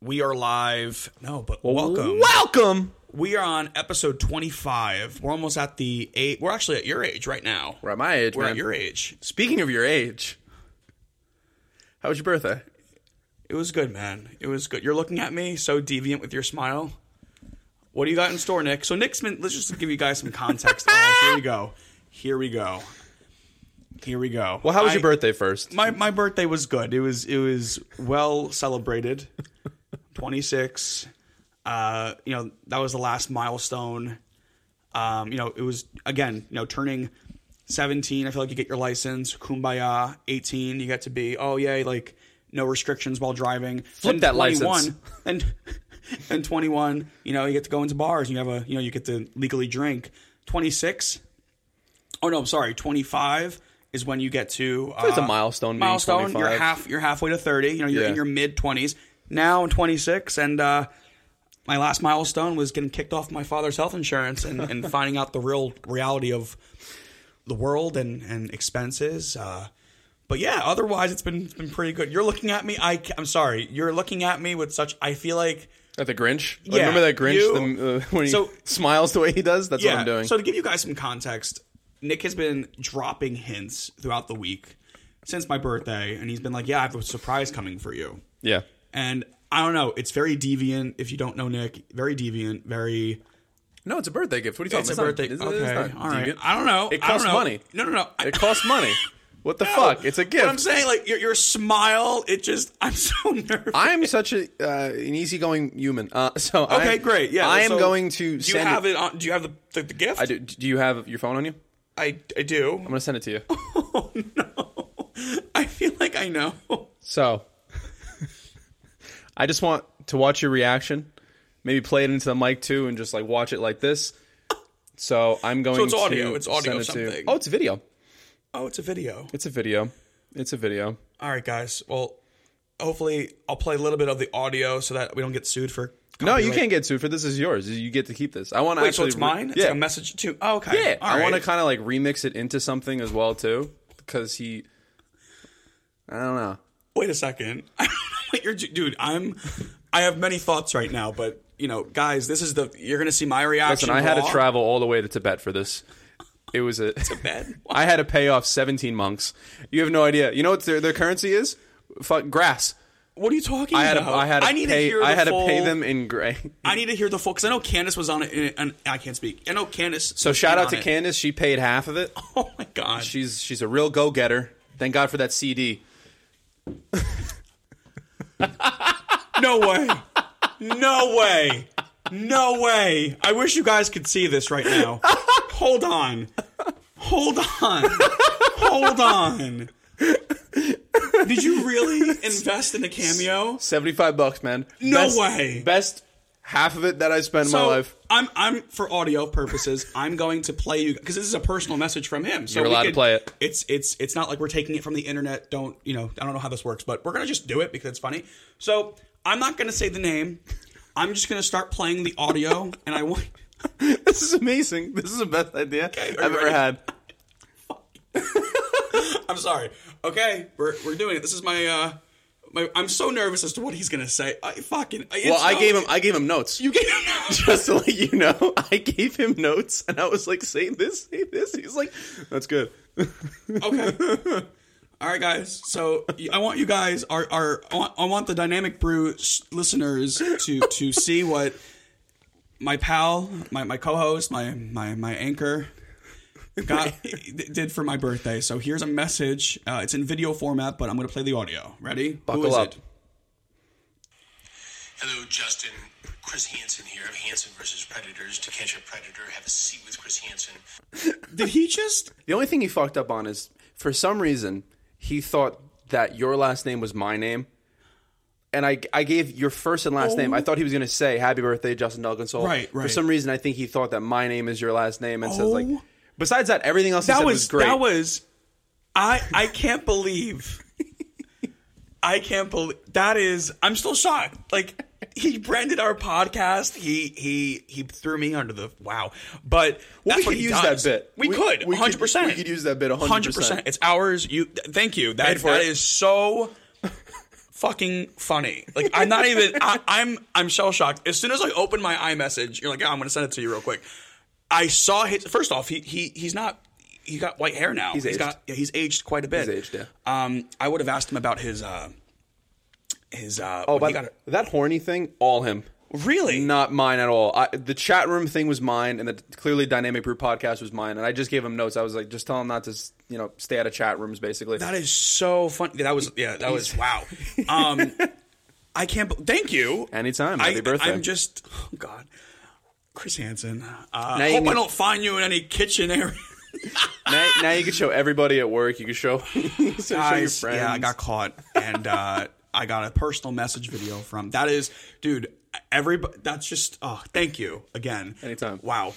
We are live. No, but welcome. Welcome. We are on episode 25. We're almost at the eight. We're actually at your age right now. We're at my age, We're man. at your age. Speaking of your age, how was your birthday? It was good, man. It was good. You're looking at me so deviant with your smile. What do you got in store, Nick? So Nick's been. Let's just give you guys some context. oh, here we go. Here we go. Here we go. Well, how was I- your birthday first? My my birthday was good. It was it was well celebrated. 26. Uh, you know, that was the last milestone. Um, you know, it was again, you know, turning 17, I feel like you get your license, kumbaya, 18, you get to be, oh yay, like no restrictions while driving. Flip that license. And and 21, you know, you get to go into bars and you have a, you know, you get to legally drink. 26, oh no, I'm sorry, 25 is when you get to uh, It's a milestone milestone. You're half. You're halfway to thirty. You know, you're Yeah. in your mid twenties. Now I'm 26, and uh, my last milestone was getting kicked off my father's health insurance and, and finding out the real reality of the world and and expenses. Uh, but yeah, otherwise it's been it's been pretty good. You're looking at me. I I'm sorry. You're looking at me with such. I feel like At the Grinch? Yeah, remember that Grinch you- the, uh, when he So- smiles the way he does? That's yeah. what I'm doing. So to give you guys some context, Nick has been dropping hints throughout the week since my birthday, and he's been like, "Yeah, I have a surprise coming for you." yeah. And I don't know. It's very deviant. If you don't know Nick, very deviant. Very. No, it's a birthday gift. What are you It's a talking birthday. about? It's not- okay. it's not all right. deviant. I don't know. It costs know. money. No, no, no. I- It costs money. What the No. fuck? It's a But I'm saying, like your, your smile. It just. I'm so nervous. I'm such a uh, an easygoing human. Uh, so okay, I'm- great. Yeah. I am so going to Do you send have it on? Do you have the the, the gift? I do. Do you have your phone on you? I, I do. I'm gonna send it to you. Oh no. I feel like I know. So, I just want to watch your reaction. Maybe play it into the mic too, and just like watch it like this. So I'm going. So it's to audio. It's audio it to- Oh, it's video. Oh, it's a video. It's a video. It's a video. All right, guys. Well, hopefully I'll play a little bit of the audio so that we don't get sued for. No, you can't get sued for this. Is yours. You get to keep this. I want to Wait, actually. so it's mine? It's yeah, like a message to. Oh, okay. yeah. All I want to kind of like remix it into something as well too, because he. I don't know. Wait a second. I don't know what you're, dude. I'm. I have many thoughts right now, but you know, guys, this is the. You're gonna see my reaction. Listen, I had to travel all the way to Tibet for this. It was a. bed? I had to pay off 17 monks. You have no idea. You know what their, their currency is? Fuck grass. What are you talking I had to, about? I had to need pay. to hear. I had full, to pay them in gray. I need to hear the full because I know Candace was on it, and I can't speak. I know Candace. So shout out to it. Candace. She paid half of it. Oh my god. She's she's a real go getter. Thank God for that CD. No way. No way. No way. I wish you guys could see this right now. Hold on. Hold on. Hold on. Did you really invest in a cameo? 75 bucks, man. No Best- way. Best half of it that I spend in my life. I'm I'm for audio purposes. I'm going to play you because this is a personal message from him. So You're we allowed to play it. It's it's it's not like we're taking it from the internet. Don't you know? I don't know how this works, but we're gonna just do it because it's funny. So I'm not gonna say the name. I'm just gonna start playing the audio, and I want. This is amazing. This is the best idea are you I've ever ready? had. I'm sorry. Okay, we're we're doing it. This is my uh. My, I'm so nervous as to what he's gonna say. I fucking. Well, I gave him I gave him notes. You gave him. Notes. Just to let you know, I gave him notes and I was like, say this, say this. He's like, that's good. Okay. All right, guys. So I want you guys, our, our, I want, I want the Dynamic Brew s- listeners to to see what my pal, my, my co-host, my my my anchor, got did for my birthday. So here's a message. Uh, it's in video format, but I'm going to play the audio. Ready? Buckle is up. it? Hello, Justin. Chris Hansen here of Hansen versus Predators. To catch a predator, have a seat with Chris Hansen. Did he just? The only thing he fucked up on is for some reason he thought that your last name was my name. And I, I gave your first and last name. I thought he was going to say "Happy Birthday, Justin Delgansol." Right, right. For some reason, I think he thought that my name is your last name, and says like. Besides that, everything else he That said was, was, great. that was. I I can't believe. I can't believe that is. I'm still shocked. Like he branded our podcast. He he he threw me under the wow. But Well, that's we what could he use does. that bit. We, We- could. we 100. percent we could use that bit 100%. It's ours. You. Thank you. That that it. is so fucking funny. Like I'm not even. I, I'm I'm shell shocked. As soon as I open my iMessage, you're like, oh, I'm gonna send it to you real quick. I saw his. First off, he he he's not. He got white hair now. He's aged. got yeah, he's aged quite a bit. He's aged, yeah. Um, I would have asked him about his uh his uh. Oh, but got that horny thing, all him. really Not mine at all. I, the chat room thing was mine, and the clearly Dynamic Brew podcast was mine. And I just gave him notes. I was like, just tell him not to, you know, stay out of chat rooms, basically. That is so funny. That was yeah. That was wow. Um, I can't. Thank you. Anytime. I, Happy birthday. I'm just. Oh God, Chris Hansen. Uh, hope I don't find you in any kitchen area. now, now you can show everybody at work. You can show, you can show Guys, friends. yeah, I got caught, and uh, I got a personal message video from. That is, dude. Everybody. That's just. Oh, thank you again. Anytime. Wow.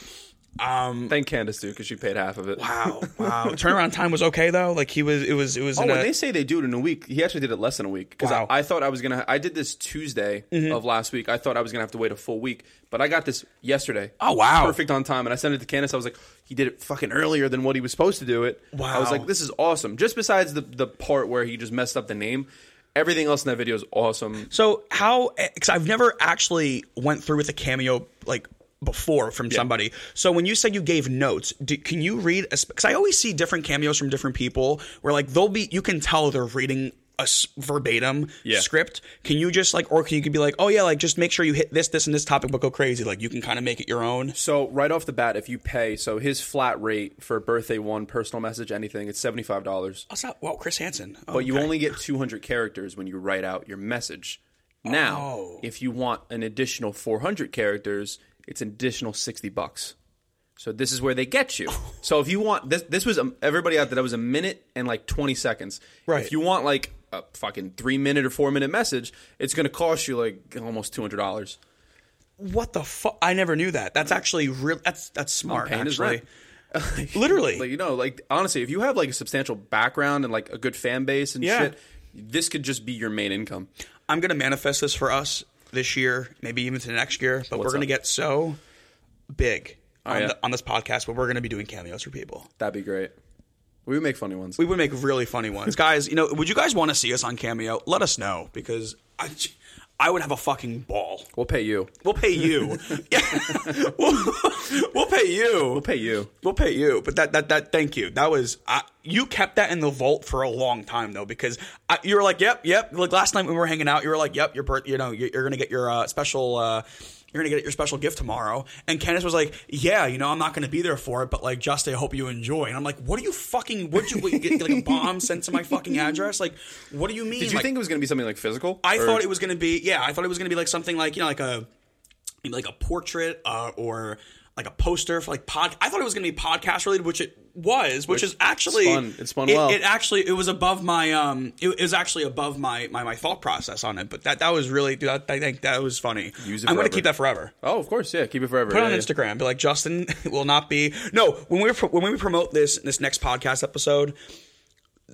Um. Thank Candace too, because she paid half of it. Wow. Wow. Turnaround time was okay though. Like he was. It was. It was. Oh, in when a, they say they do it in a week, he actually did it less than a week. Because Wow. I, I thought I was gonna. I did this Tuesday Mm-hmm. of last week. I thought I was gonna have to wait a full week, but I got this yesterday. Oh, wow. perfect on time. And I sent it to Candace. I was like, he did it fucking earlier than what he was supposed to do it. Wow. I was like, this is awesome. Just besides the the part where he just messed up the name, everything else in that video is awesome. So how? Because I've never actually went through with a cameo like before from somebody. So when you said you gave notes, do, can you read? Because I always see different cameos from different people where like they'll be, you can tell they're reading a s- verbatim Yeah. script. Can you just like, or can you could be like, oh yeah, like just make sure you hit this, this, and this topic, but go crazy. Like you can kind of make it your own. So right off the bat, if you pay, so his flat rate for birthday one, personal message, anything, it's seventy five dollars. Oh, What's that? Well, Chris Hansen. Oh, but you okay. only get 200 characters when you write out your message. Now, Oh. if you want an additional 400 characters, it's an additional 60 bucks. So this is where they get you. So if you want this, this was um, everybody out there. That was a minute and like 20 seconds. Right. If you want like a fucking three minute or four minute message, it's going to cost you like almost 200 dollars. What the fuck? I never knew that. That's actually real. That's that's smart. actually, literally. Like you know, like honestly, if you have like a substantial background and like a good fan base and Yeah. shit, this could just be your main income. I'm gonna manifest this for us this year, maybe even to next year. But we're gonna get so big oh, on, Oh, yeah? the, on this podcast, but we're gonna be doing cameos for people. That'd be great. We would make funny ones. We would make really funny ones, guys. You know, would you guys want to see us on Cameo? Let us know because I, I would have a fucking ball. We'll pay you. We'll pay you. yeah, we'll, we'll pay you. We'll pay you. We'll pay you, but that that that thank you. That was I, you kept that in the vault for a long time though, because I, you were like, yep, yep. Like last night when we were hanging out, you were like, yep, your birth, you know, you're, you're gonna get your uh, special. Uh, you're gonna get your special gift tomorrow, and Candace was like, "Yeah, you know, I'm not gonna be there for it, but like, just I hope you enjoy." And I'm like, "What are you fucking? Would you, what, you get like a bomb sent to my fucking address? Like, what do you mean?" Did you Like, think it was going to be something like physical? I Or- thought it was gonna be yeah. I thought it was gonna be like something like you know like a like a portrait uh, or like a poster for like pod. I thought it was gonna be podcast related, which it was, which, is actually spun- it spun it, well. It actually it was above my um it, it was actually above my, my my thought process on it. But that that was really dude, I, I think that was funny. Use it I'm gonna keep that forever. Oh, of course, yeah. Keep it forever. Put it yeah, on yeah. Instagram. Be like Justin will not be no when we when we promote this this next podcast episode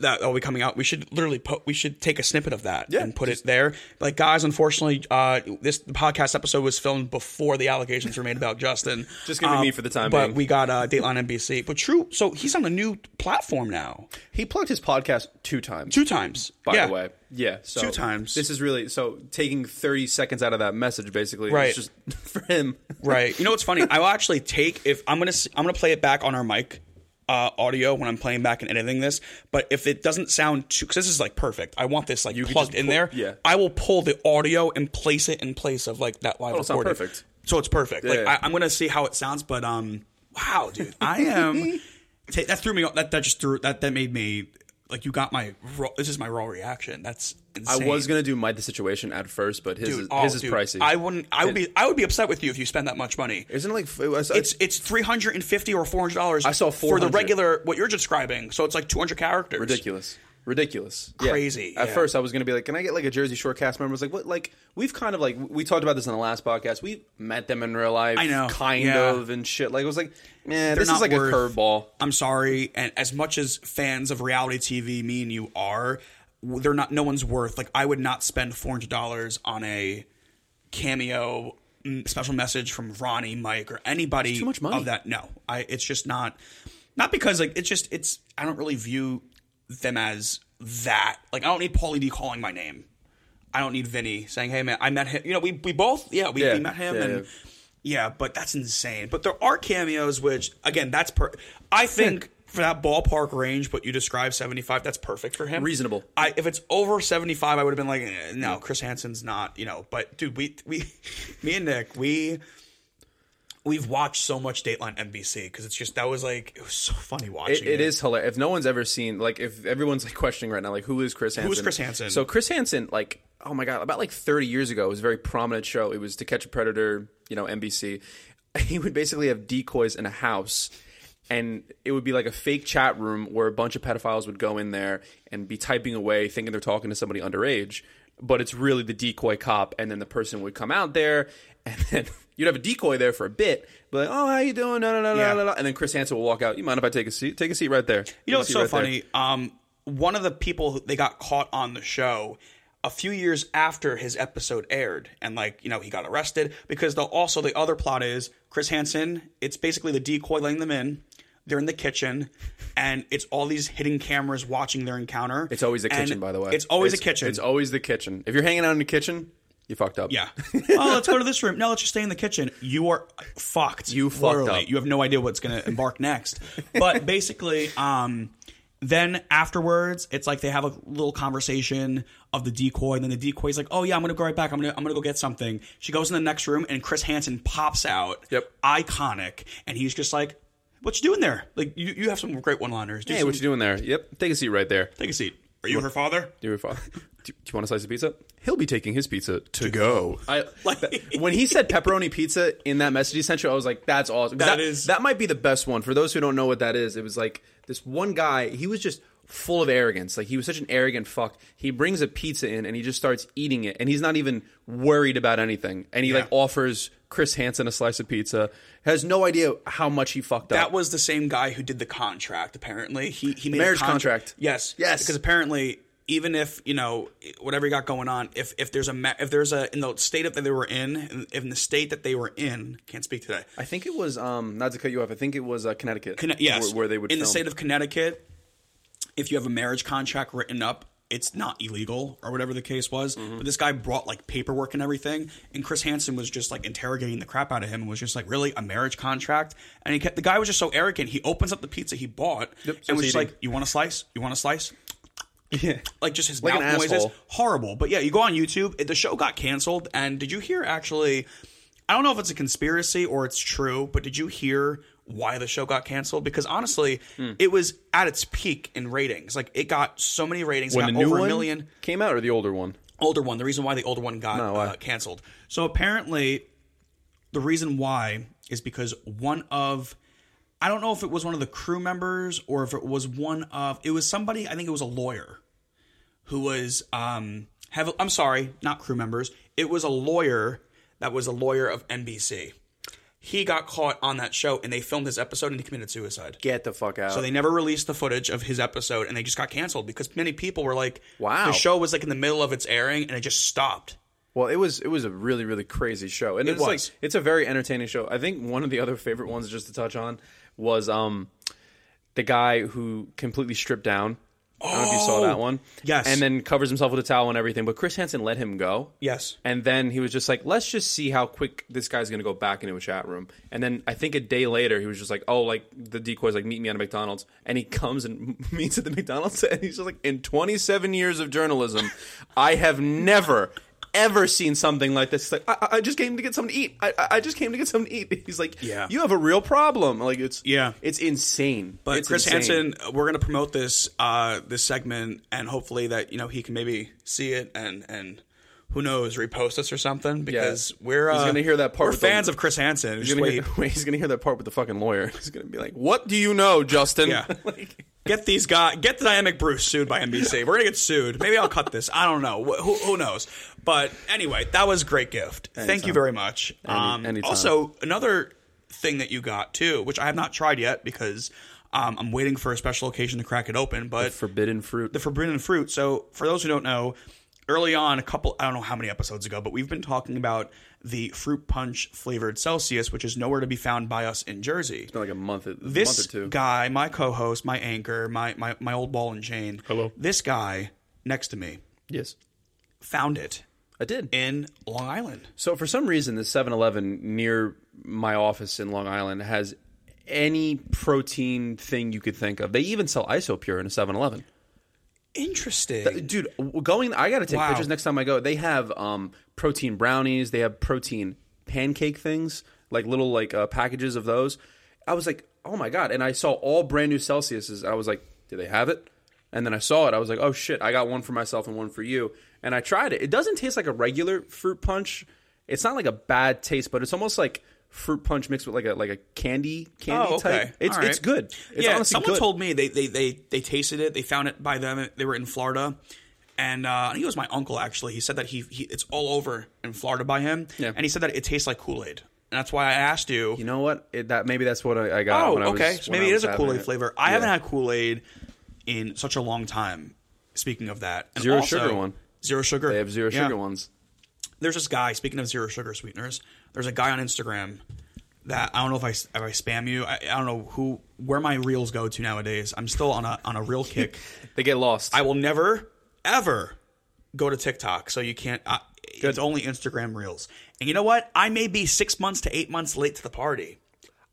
that will be coming out. We should literally put we should take a snippet of that Yeah, and put it there. Like guys, unfortunately, uh, this the podcast episode was filmed before the allegations were made about Justin. Just gonna be Um, me for the time But being. we got uh, Dateline NBC. But true, so he's on a new platform now. He plugged his podcast two times. Two times, by yeah. the way. Yeah, so Two times. This is really so taking thirty seconds out of that message, basically. Right. It's just for him. Right. You know what's funny? I will actually take if I'm gonna I'm gonna play it back on our mic uh, audio when I'm playing back and editing this. But if it doesn't sound too, because this is like perfect, I want this like could plugged in pull- there. yeah. I will pull the audio and place it in place of like that live it'll recording. perfect. So it's perfect. Like Yeah. I, I'm gonna see how it sounds. But um, wow, dude, I am. ta- that threw me. off. That that just threw that that made me like you got my raw, this is my raw reaction. That's I was gonna do my the situation at first, but his Dude, is, oh, his is dude, pricey. I wouldn't. I would be. I would be upset with you if you spend that much money. Isn't it like it was, It's it's three hundred and fifty or four hundred dollars. I saw for the regular what you're describing. So it's like two hundred characters. ridiculous. Ridiculous. Yeah. Crazy, At yeah. first, I was going to be like, "Can I get like a Jersey Shore cast member?" I was like, "What?" Like, we've kind of like we talked about this in the last podcast. We met them in real life. I know. kind Yeah. of, and shit. Like, it was like, man, this is like worth- a curveball. I'm sorry, and as much as fans of reality TV, me and you are, they're not. No one's worth. Like I would not spend four hundred dollars on a cameo special message from Ronnie, Mike, or anybody too much money. of that. No, I. It's just not. Not because like it's just it's. I don't really view them as that. Like I don't need Pauly D calling my name. I don't need Vinny saying, "Hey man, I met him." You know, we we both yeah we, Yeah, we met him yeah, and. yeah. Yeah, but that's insane. But there are cameos, which again, that's per. I think for that ballpark range, but you describe seventy five, that's perfect for him. Reasonable. I if it's over seventy five, I would have been like, eh, no, Chris Hansen's not. You know, but dude, we we, me and Nick, we we've watched so much Dateline NBC because it's just that was like it was so funny watching. It, it is hilarious. If no one's ever seen, like, if everyone's like questioning right now, like, who is Chris Hansen? Who is Chris Hansen? So Chris Hansen, like, oh my god, about like 30 years ago, it was a very prominent show. It was To Catch a Predator, you know, NBC. He would basically have decoys in a house. And it would be like a fake chat room where a bunch of pedophiles would go in there and be typing away, thinking they're talking to somebody underage. But it's really the decoy cop, and then the person would come out there, and then you'd have a decoy there for a bit, be like, "Oh, how you doing?" No, no, no, Yeah. no, no, and then Chris Hansen will walk out. You mind if I take a seat? Take a seat right there. You know what's so right funny? Um, one of the people who they got caught on the show a few years after his episode aired, and like you know he got arrested because the also the other plot is Chris Hansen. It's basically the decoy letting them in. They're in the kitchen, and it's all these hidden cameras watching their encounter. It's always the And kitchen, by the way. It's always a kitchen. It's always the kitchen. If you're hanging out in the kitchen, you fucked up. Yeah. oh, let's go to this room. No, let's just stay in the kitchen. You are fucked. You fucked Literally. up. You have no idea what's going to embark next. But basically, um, then afterwards, it's like they have a little conversation of the decoy, and then the decoy's like, "Oh yeah, I'm gonna go right back. I'm gonna I'm gonna go get something." She goes in the next room, and Chris Hansen pops out. Yep. Iconic, and he's just like, "What you doing there? Like you, you have some great one-liners. Do Hey, some- what you doing there? Yep. Take a seat right there. Take a seat. Are you her father? Do your father. Do, do you want a slice of pizza? He'll be taking his pizza to go. I Like- that, when he said pepperoni pizza in that message he sent you, I was like, "That's awesome. That that is- that might be the best one for those who don't know what that is. It was like this one guy. He was just full of arrogance. Like he was such an arrogant fuck. He brings a pizza in and he just starts eating it, and he's not even worried about anything. And he like offers Chris Hansen a slice of pizza. Has no idea how much he fucked up. That was the same guy who did the contract. Apparently, he he made Marriage a contra- contract. Yes, Yes. Because apparently, even if you know whatever you got going on, if if there's a if there's a in the state that they were in, in, in the state that they were in, can't speak today. I think it was um not to cut you off. I think it was uh, Connecticut. Conne- yes, where, where they would in the state of Connecticut, if you have a marriage contract written up, it's not illegal or whatever the case was. Mm-hmm. But this guy brought like paperwork and everything, and Chris Hansen was just like interrogating the crap out of him and was just like, "Really, a marriage contract?" And he kept, the guy was just so arrogant. He opens up the pizza he bought Yep, and was just like, "You want a slice? You want a slice?" Yeah. Like just his Like mouth noises, asshole. horrible. But yeah, you go on YouTube. it- The show got canceled, and did you hear actually? I don't know if it's a conspiracy or it's true, but did you hear why the show got canceled? Because honestly, Hmm. it was at its peak in ratings. Like it got so many ratings, it when got over a million. came out or the older one. Older one. The reason why the older one got No, uh, canceled. So apparently, the reason why is because one of I don't know if it was one of the crew members or if it was one of it was somebody I think it was a lawyer who was um have I'm sorry, not crew members. It was a lawyer that was a lawyer of NBC. He got caught on that show and they filmed his episode and he committed suicide. Get the fuck out. So they never released the footage of his episode and they just got canceled because many people were like, Wow. The show was like in the middle of its airing and it just stopped. well, it was it was a really really crazy show, and it's like was. it's a very entertaining show. I think one of the other favorite ones, just to touch on, was um the guy who completely stripped down. I don't know if you saw that oh, one. Oh, yes. And then covers himself with a towel and everything. But Chris Hansen let him go. Yes. And then he was just like, let's just see how quick this guy's going to go back into a chat room. And then I think a day later, he was just like, oh, like the decoy's like, meet me at a McDonald's. And he comes and meets at the McDonald's. And he's just like, in 27 years of journalism, I have never, ever seen something like this. It's like, I, I- just came to get something to eat. I, I- just came to get something to eat. He's like, Yeah. you have a real problem. Like, it's, Yeah. it's insane. But It's Chris insane. Hansen, we're going to promote this uh, this segment, and hopefully that you know he can maybe see it and and who knows repost us or something because we're uh, He's gonna hear that part We're with the- fans of Chris Hansen. He's gonna, hear, he's gonna hear that part with the fucking lawyer. He's gonna be like, "What do you know, Justin?" Yeah. like, get these guys, get the Dynamic Brews sued by NBC. We're gonna get sued. Maybe I'll cut this. I don't know. Who, who knows? But anyway, that was a great gift. Thank you very much. um, also, another thing that you got too, which I have not tried yet because um, I'm waiting for a special occasion to crack it open. But forbidden fruit. the forbidden fruit. So, for those who don't know, early on, a couple, I don't know how many episodes ago, but we've been talking about the fruit punch flavored Celsius, which is nowhere to be found by us in Jersey. It's been like a month, a This month or two. guy, my co-host, my anchor, my, my my old ball and chain. Hello. This guy next to me yes. found it I did. in Long Island. So for some reason, the 7-Eleven near my office in Long Island has any protein thing you could think of. They even sell Isopure in a 7-Eleven. Interesting. Dude, going I got to take Wow. pictures next time I go. They have um, protein brownies, they have protein pancake things, like little like uh, packages of those. I was like, "Oh my god." And I saw all brand new Celsius's. I was like, "Do they have it?" And then I saw it. I was like, "Oh shit, I got one for myself and one for you." And I tried it. It doesn't taste like a regular fruit punch. It's not like a bad taste, but it's almost like fruit punch mixed with like a like a candy candy Oh, okay. type. It's right. it's good. It's yeah, someone good. told me they, they they they tasted it. They found it by them. They were in Florida, and uh, I think it was my uncle actually. He said that he, he it's all over in Florida by him, Yeah. and he said that it tastes like Kool Aid. And that's why I asked you. You know what? It, that maybe that's what I, I got. oh, when I was, okay. So maybe it is a Kool Aid flavor. I Yeah. haven't had Kool Aid in such a long time. Speaking of that, and Zero also- sugar one. Zero sugar. They have zero Yeah. sugar ones. there's this guy. Speaking of zero sugar sweeteners, there's a guy on Instagram that I don't know if I if I spam you. I, I don't know who where my reels go to nowadays. I'm still on a on a real kick. They get lost. I will never ever go to TikTok, so you can't. Uh, it's only Instagram reels. And you know what? I may be six months to eight months late to the party.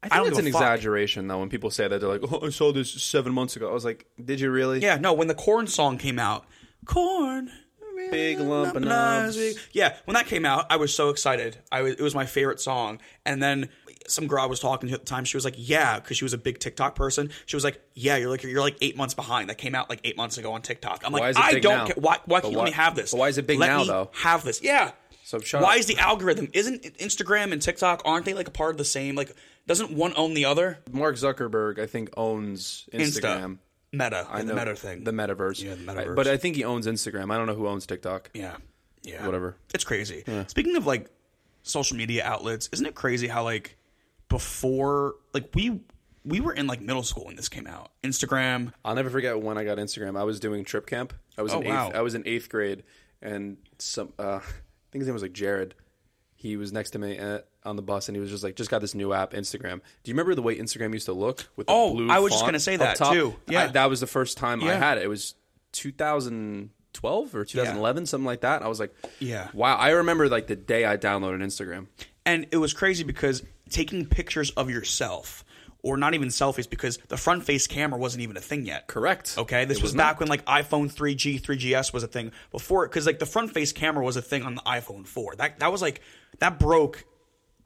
I I think don't it's an fuck. exaggeration though when people say that they're like, "Oh, I saw this seven months ago." I was like, "Did you really?" Yeah, no. When the corn song came out, corn. Big lump of nubs. Yeah, when that came out, I was so excited. I was, it was my favorite song. And then some girl I was talking to at the time, she was like, "Yeah," because she was a big TikTok person. She was like, "Yeah, you're like you're like eight months behind. That came out like eight months ago on TikTok." I'm like, Why is it "I don't care. Why? Why But can't you why- let me have this? but why is it big Let now, though? Have this? Yeah. So why up. is the algorithm? Isn't Instagram and TikTok aren't they like a part of the same? Like, doesn't one own the other? Mark Zuckerberg, I think, owns Instagram. Insta, Meta, I the Meta thing. the metaverse. Yeah, the I- but I think he owns Instagram. I don't know who owns TikTok. Yeah. Yeah. Whatever. It's crazy. Speaking of like social media outlets, isn't it crazy how like before like we we were in like middle school when this came out. Instagram. I'll never forget when I got Instagram. I was doing trip camp. I was Oh, in eighth, wow. I was in eighth grade, and some uh, I think his name was like Jared. He was next to me at, on the bus, and he was just like, "Just got this new app, Instagram." Do you remember the way Instagram used to look with the Oh, blue? I was just gonna say that, top? too. Yeah. I- that was the first time I had it. It was 2012 or 2011, something like that. I was like, Yeah. wow." I remember like the day I downloaded Instagram. And it was crazy because taking pictures of yourself or not even selfies because the front face camera wasn't even a thing yet. Correct. Okay, this It was, was back when like iPhone 3G, 3GS was a thing before because like the front face camera was a thing on the iPhone 4. That that was like that broke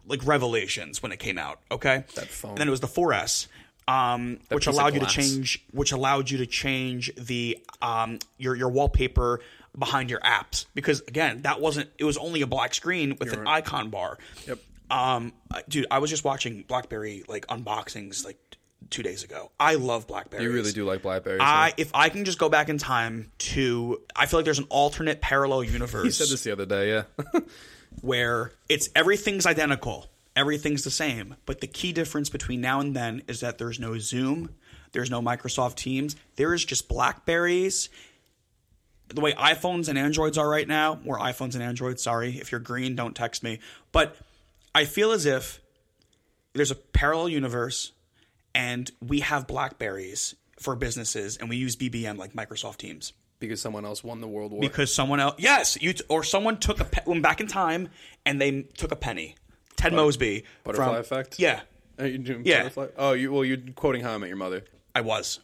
like revelations when it came out. Okay, that phone. And then it was the 4S. Um, which allowed you to change, which allowed you to change the um, your your wallpaper behind your apps because again that wasn't it was only a black screen with an icon bar. Yep. Um, dude, I was just watching BlackBerry like unboxings like two days ago. I love BlackBerry. You really do like Blackberry. I if I can just go back in time to I feel like there's an alternate parallel universe you said this the other day, yeah. where it's everything's identical, everything's the same, but the key difference between now and then is that there's no Zoom, there's no Microsoft Teams, there is just Blackberries. The way iPhones and Androids are right now, or iPhones and Androids, sorry, if you're green, don't text me. But I feel as if there's a parallel universe and we have Blackberries for businesses and we use BBM like Microsoft Teams because someone else won the world war. because someone else yes you t- or someone took a pe- went back in time and they took a penny ted mosby Butterfly from, effect? yeah Are you doing Yeah. butterfly? Oh, you well, you're quoting How I Met Your Mother. i was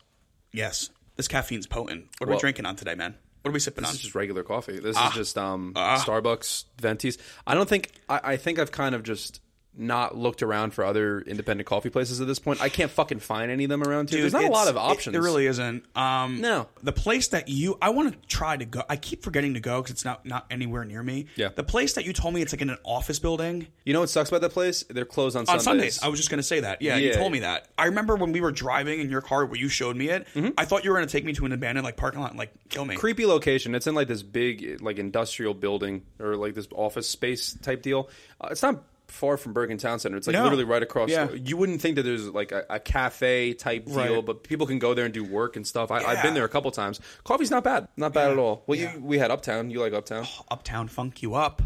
yes this caffeine's potent what are Well- we drinking on today man what are we sipping on This is just regular coffee. This Ah. is just um, Starbucks Ventis. I don't think I, I think I've kind of just not looked around for other independent coffee places at this point. I can't fucking find any of them around here. Dude, There's not a lot of it- options. There really isn't. Um, No. the place that you I want to try to go. I keep forgetting to go because it's not not anywhere near me. Yeah. The place that you told me it's like in an office building You know what sucks about that place? They're closed on, on Sundays. Sundays. I was just gonna say that. Yeah, you told me that. I remember when we were driving in your car where you showed me it. Mm-hmm. I thought you were gonna take me to an abandoned like parking lot and like kill me. Creepy location. It's in like this big like industrial building or like this office space type deal. Uh, it's not far from Bergen Town Center. It's like No. literally right across. Yeah. You wouldn't think that there's like a, a cafe type deal, Right. but people can go there and do work and stuff. I, I've Yeah. been there a couple times. Coffee's not bad. Not bad at all. Well, Yeah. you, we had Uptown. You like Uptown? Uptown Funk you up.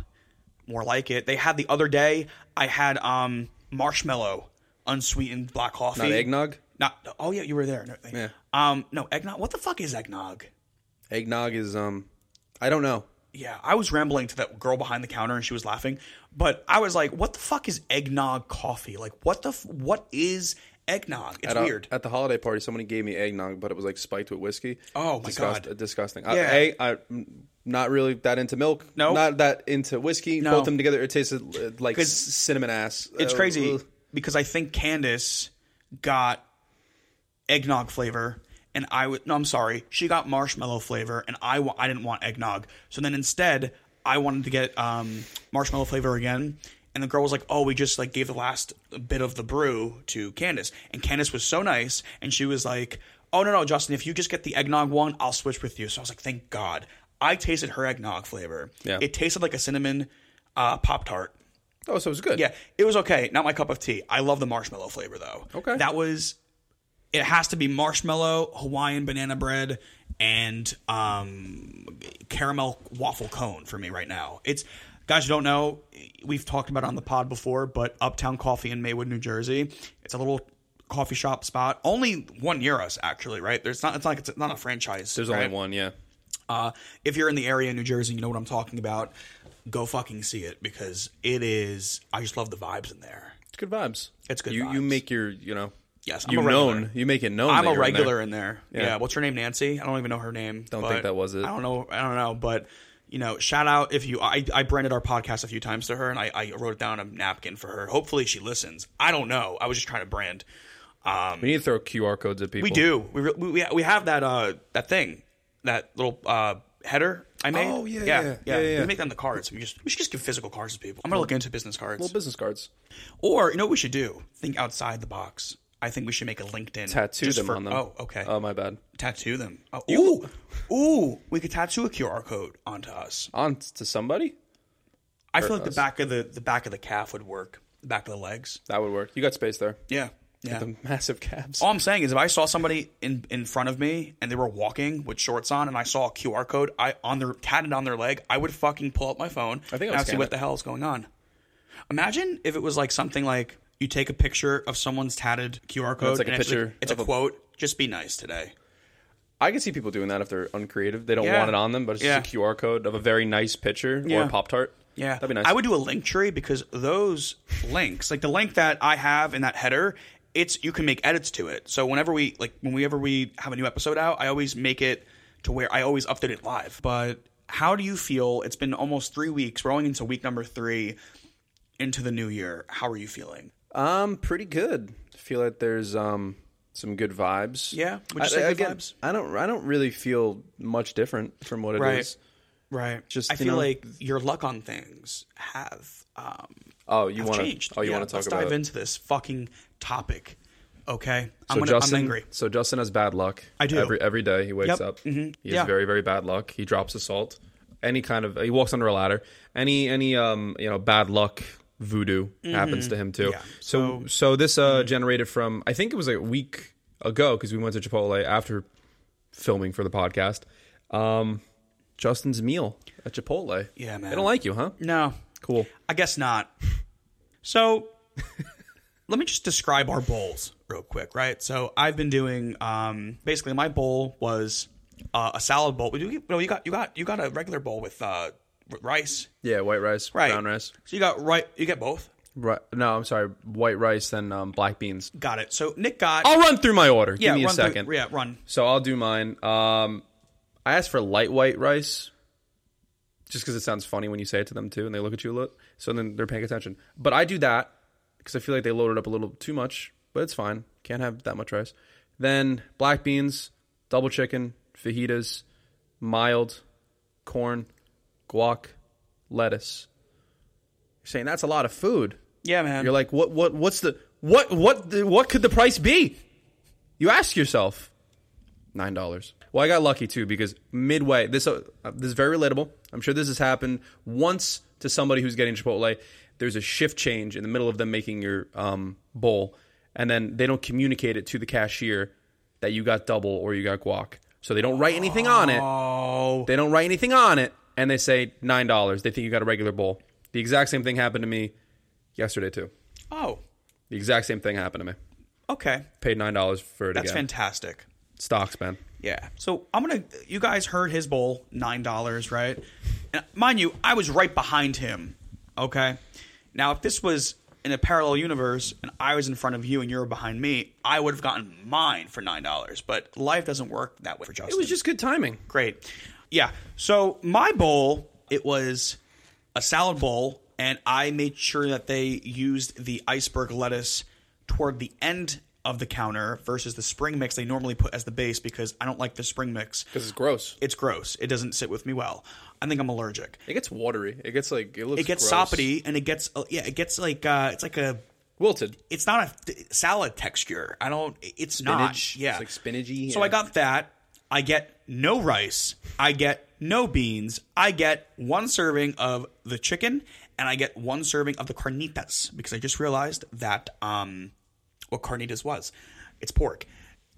More like it. They had the other day. I had um marshmallow unsweetened black coffee. Not eggnog. Not. Oh yeah, you were there. No, Yeah. Um. No eggnog. What the fuck is eggnog? Eggnog is um, I don't know. Yeah, I was rambling to that girl behind the counter and she was laughing, but I was like, what the fuck is eggnog coffee? Like, what the f- what is eggnog? It's At, a- weird. at the holiday party, somebody gave me eggnog, but it was like spiked with whiskey. Oh, my Disgust- God. disgusting. Yeah. I'm not really that into milk. No. not that into whiskey. No. Both of them together, it tasted like cinnamon ass. it's Uh, crazy ugh. because I think Candace got eggnog flavor and I would no I'm sorry she got marshmallow flavor and I wa- I didn't want eggnog so then instead I wanted to get um, marshmallow flavor again and the girl was like oh we just like gave the last bit of the brew to Candace and Candace was so nice and she was like oh no no Justin if you just get the eggnog one I'll switch with you so I was like thank God I tasted her eggnog flavor Yeah. it tasted like a cinnamon uh, pop tart Oh, so it was good. yeah, it was okay. Not my cup of tea. I love the marshmallow flavor though. Okay. That was it has to be marshmallow, Hawaiian banana bread, and um, caramel waffle cone for me right now. It's guys you don't know, we've talked about it on the pod before, but Uptown Coffee in Maywood, New Jersey. It's a little coffee shop spot. Only one near us, actually. Right? There's not. It's not like it's not a franchise. There's right? only one. Yeah. Uh, if you're in the area in New Jersey, you know what I'm talking about. Go fucking see it because it is. I just love the vibes in there. It's good vibes. It's good You you make your you know. Yes, I'm you regular. known. You make it known. I'm a in there. regular in there. Yeah. Yeah. What's her name? Nancy. I don't even know her name. Don't think that was it. I don't know. I don't know. But you know, shout out if you. I, I branded our podcast a few times to her, and I, I wrote it down on a napkin for her. Hopefully, she listens. I don't know. I was just trying to brand. Um, We need to throw QR codes at people. we do. We re- we we have that uh that thing, that little uh header I made. Oh, yeah, yeah, yeah. yeah. Yeah. We make them the cards. We just we should just give physical cards to people. I'm gonna look into business cards. Little business cards. Or you know what we should do? Think outside the box. I think we should make a LinkedIn Tattoo just them for- on them. Oh, okay. Oh my bad. tattoo them. Oh, ooh, ooh, we could tattoo a QR code onto us. On to somebody. I feel like the back of the the back of the calf would work. The back of the legs. That would work. You got space there. Yeah, yeah. The massive calves. All I'm saying is, if I saw somebody in in front of me and they were walking with shorts on, and I saw a QR code I on their tatted on their leg, I would fucking pull up my phone. I think I and would see what it. the hell is going on. Imagine if it was like something like you take a picture of someone's tatted QR code. It's like a it's picture It's a quote. Just be nice today. I can see people doing that if they're uncreative. They don't Yeah. want it on them, but it's just a QR code of a very nice picture or Yeah. a Pop Tart. Yeah, that'd be nice. I would do a link tree because those links, like the link that I have in that header, it's you can make edits to it. So whenever we like, whenever we have a new episode out, I always make it to where I always update it live. But how do you feel? It's been almost three weeks, rolling into week number three, into the new year. How are you feeling? Um, pretty good. I feel like there's um some good vibes. Yeah? Would you I, say good again, vibes? I don't. I don't really feel much different from what it is. Right. Right. Just, I feel know- like your luck on things have um, Oh, you want to? changed. Oh, you Yeah, want to talk let's about? dive into this fucking topic. Okay, I'm So gonna, Justin, I'm angry. so Justin has bad luck. I do. every every day he wakes Yep. up. Mhm. He has Yeah. very very bad luck. He drops a salt. Any kind of he walks under a ladder. Any any um you know bad luck voodoo happens to him too. Mm-hmm. Yeah. So so this uh generated from I think it was like a week ago because we went to Chipotle after filming for the podcast. Um, Justin's meal at Chipotle. Yeah, man. They don't like you, huh? No, Cool. I guess not. So, let me just describe our bowls real quick, right? So, I've been doing um, basically my bowl was uh, a salad bowl. You, no, you got you got you got a regular bowl with uh, rice, Yeah, white rice, right? brown rice. So you got right. You get both. Right. No, I'm sorry, white rice then um, black beans. Got it. So Nick got I'll run through my order. yeah. Give me a run through- second. yeah, run. So I'll do mine. Um, I asked for light white rice, just because it sounds funny when you say it to them too, and they look at you a lot. So then they're paying attention. But I do that because I feel like they loaded up a little too much, but it's fine. Can't have that much rice. Then black beans, double chicken, fajitas, mild, corn, guac, lettuce. You're saying that's a lot of food. Yeah, man. You're like, what? What? What's the what? What? the- What could the price be? You ask yourself. Nine dollars. Well, I got lucky too because midway, this uh, this is very relatable. I'm sure this has happened once to somebody who's getting Chipotle. There's a shift change in the middle of them making your um, bowl, and then they don't communicate it to the cashier that you got double or you got guac. So they don't write anything on it. oh, They don't write anything on it, and they say nine dollars. They think you got a regular bowl. The exact same thing happened to me yesterday too. oh, The exact same thing happened to me. okay. Paid nine dollars for it That's again. fantastic. Stocks, man. Yeah. So I'm gonna. You guys heard his bowl, nine dollars, right? And mind you, I was right behind him. Okay. Now, if this was in a parallel universe and I was in front of you and you were behind me, I would have gotten mine for nine dollars. But life doesn't work that way for Justin. It was just good timing. great. Yeah. So my bowl, it was a salad bowl, and I made sure that they used the iceberg lettuce toward the end of the counter versus the spring mix they normally put as the base because I don't like the spring mix. Because it's gross. It's gross. It doesn't sit with me well. I think I'm allergic. It gets watery. It gets like it looks. It gets gross. soppity and it gets uh, yeah, it gets like uh it's like a wilted. it's not a salad texture. I don't it's not. Spinach. Yeah. It's like spinachy. So yeah. I got that. I get no rice. I get no beans. I get one serving of the chicken, and I get one serving of the carnitas because I just realized that um, what carnitas was. It's pork,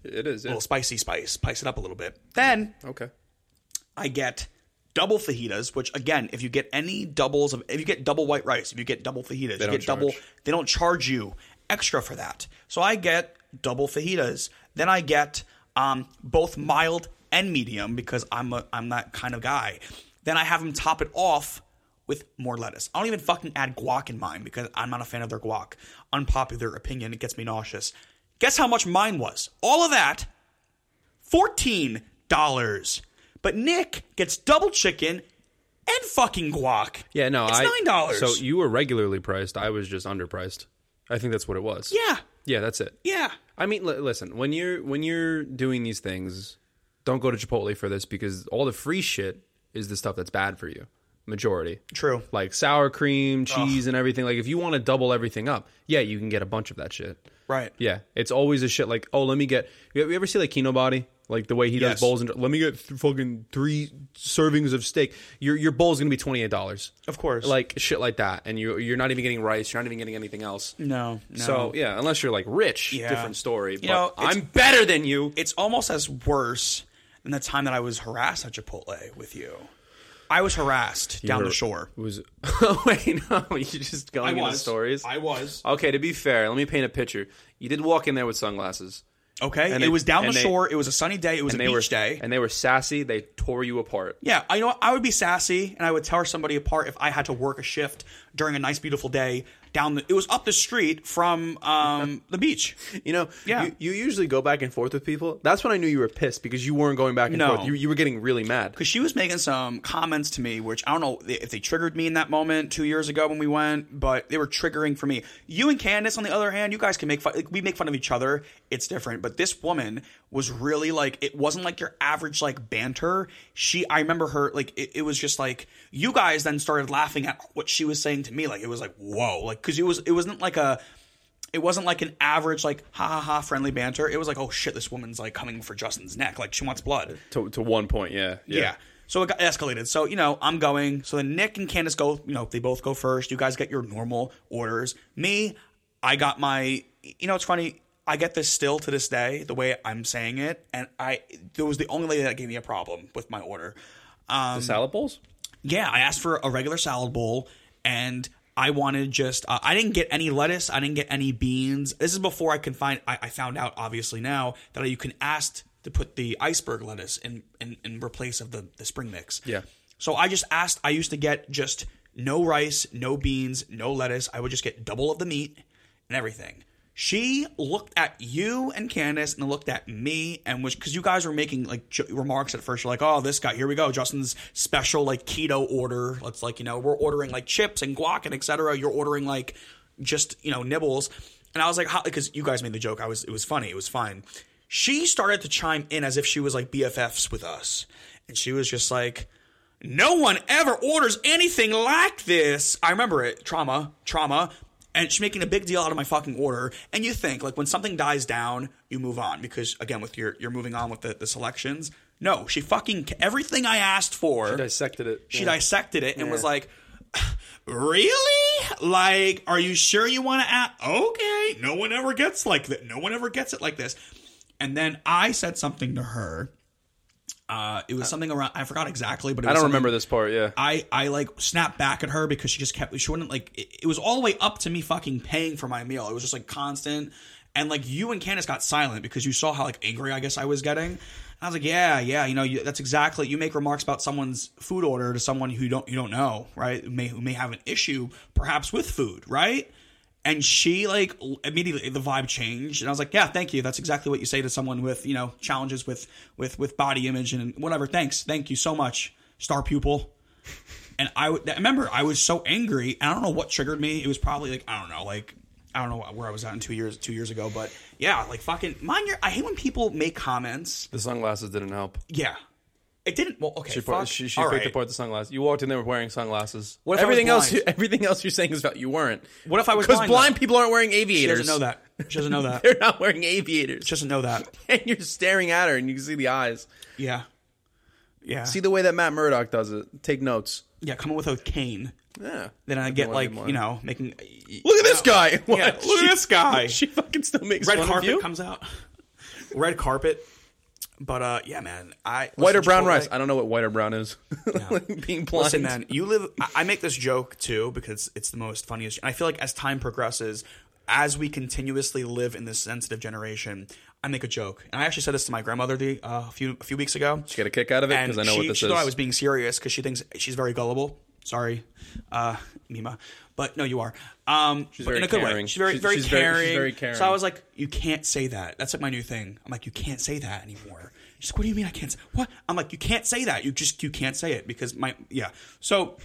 It is. a little spicy spice, spice it up a little bit. Then Okay. I get double fajitas, which again, if you get any doubles of, if you get double white rice, if you get double fajitas, you don't get double. They don't charge you extra for that. So I get double fajitas. Then I get um, both mild and medium because I'm a I'm that kind of guy. Then I have them top it off with more lettuce. I don't even fucking add guac in mine because I'm not a fan of their guac. Unpopular opinion. It gets me nauseous. Guess how much mine was? All of that fourteen dollars. But Nick gets double chicken and fucking guac. Yeah. No. it's I, nine dollars. So you were regularly priced. I was just underpriced. I think that's what it was. yeah, Yeah. That's it. yeah, I mean, li- listen. When you're when you're doing these things, don't go to Chipotle for this because all the free shit is the stuff that's bad for you. Majority. true. Like sour cream, cheese, and everything. Like if you want to double everything up, yeah, you can get a bunch of that shit. Right. Yeah, it's always a shit like, oh, let me get. You ever see like Kinobody? Like the way he Yes. does bowls and let me get th- fucking three servings of steak. Your your bowl is gonna be twenty eight dollars. Of course. Like shit like that, and you you're not even getting rice. You're not even getting anything else. no, no. So yeah, unless you're like rich, Yeah. different story. But know, I'm better than you. it's almost as worse than the time that I was harassed at Chipotle with you. I was harassed down the were- shore. Was oh wait no, you just going into stories. I was. Okay, to be fair, let me paint a picture. You did walk in there with sunglasses. Okay. And it they- was down the they- shore. It was a sunny day. It was a beach were day. and they were sassy. They tore you apart. Yeah, I know. I would be sassy, and I would tear somebody apart if I had to work a shift during a nice, beautiful day down. The, it was up the street from um, the beach. You know, Yeah. you, you usually go back and forth with people. That's when I knew you were pissed because you weren't going back and No. forth. You, you were getting really mad. because she was making some comments to me, which I don't know if they triggered me in that moment two years ago when we went, but they were triggering for me. You and Candace, on the other hand, you guys can make fun. Like, we make fun of each other. It's different, but this woman was really like it wasn't like your average like banter. She, I remember her like it, it was just like you guys then started laughing at what she was saying to me. Like it was like whoa, like because it was it wasn't like a it wasn't like an average like ha ha ha friendly banter. It was like oh shit, this woman's like coming for Justin's neck, like she wants blood. To, to one point, yeah, Yeah. So it got escalated. So, you know, I'm going. So then Nick and Candace go, you know, they both go first. You guys get your normal orders. Me, I got my, you know, it's funny. I get this still to this day, the way I'm saying it. And I, it was the only lady that gave me a problem with my order. Um, The salad bowls. yeah, I asked for a regular salad bowl and I wanted just uh, I didn't get any lettuce, I didn't get any beans. This is before I can find I, I found out obviously now that you can ask to put the iceberg lettuce in in, in replace of the, the spring mix. Yeah. So I just asked I used to get just no rice, no beans, no lettuce. I would just get double of the meat and everything. She looked at you and Candace and looked at me and was because you guys were making like j- remarks at first. You're like, "Oh, this guy, here we go, Justin's special like keto order." Let's like you know we're ordering like chips and guac and etc. You're ordering like just you know nibbles, and I was like, because you guys made the joke. I was it was funny. It was fine. She started to chime in as if she was like BFFs with us, and she was just like, no one ever orders anything like this. I remember it. Trauma, trauma. And she's making a big deal out of my fucking order. And you think, like, when something dies down, you move on. Because, again, with your, you're moving on with the, the selections. No, she fucking, everything I asked for, She Dissected it. she Yeah. dissected it and was like, really? Like, are you sure you want to add? Okay. No one ever gets like that. No one ever gets it like this. And then I said something to her. Uh, it was something around. I forgot exactly, but it I don't remember this part. Yeah. I I like snapped back at her because she just kept she wouldn't like it, it was all the way up to me fucking paying for my meal. It was just like constant, And like you and Candace got silent because you saw how like angry I guess I was getting. And I was like, yeah, yeah, you know, you, that's exactly. You make remarks about someone's food order to someone who don't you don't know, right? Who may who may have an issue perhaps with food, right? And she like immediately the vibe changed, and I was like, "Yeah, thank you. That's exactly what you say to someone with you know challenges with with with body image and whatever. Thanks, thank you so much, star pupil." And I would remember I was so angry. And I don't know what triggered me. It was probably like I don't know, like I don't know where I was at in two years two years ago, but yeah, like fucking mind your. I hate when people make comments. The sunglasses didn't help. Yeah, it didn't. Well, okay, She, fuck. she, she picked right. apart the sunglasses. You walked in there wearing sunglasses. What if everything else? Everything else you're saying is about you weren't. What if I was Because blind, blind people aren't wearing She aviators. doesn't know that. She doesn't know that. They're not wearing aviators. She doesn't know that. and you're staring at her, and you can see the eyes. Yeah, yeah, See the way that Matt Murdock does it. Take notes. yeah. Coming with a cane. Yeah. Then I get like you know making. Look at this guy. What? Yeah, look at this guy. She fucking still makes red carpet comes out. Red carpet. But uh, yeah, man. I White or brown Chipotle- rice? I don't know what white or brown is. Like being blind. Listen, man, you live. I, make this joke too because it's the most funniest. And I feel like as time progresses, as we continuously live in this sensitive generation, I make a joke. And I actually said this to my grandmother the uh, a few a few weeks ago. She get a kick out of it because I know she, what this she is. thought I was being serious because she thinks she's very gullible. Sorry, uh, Mima, but no, you are. Um, she's very in a good way. She's very, She's- very she's very- caring. she's very caring. So I was like, you can't say that. That's like my new thing. I'm like, you can't say that anymore. She's like, what do you mean I can't say what? I'm like, you can't say that. You just you can't say it because my yeah. So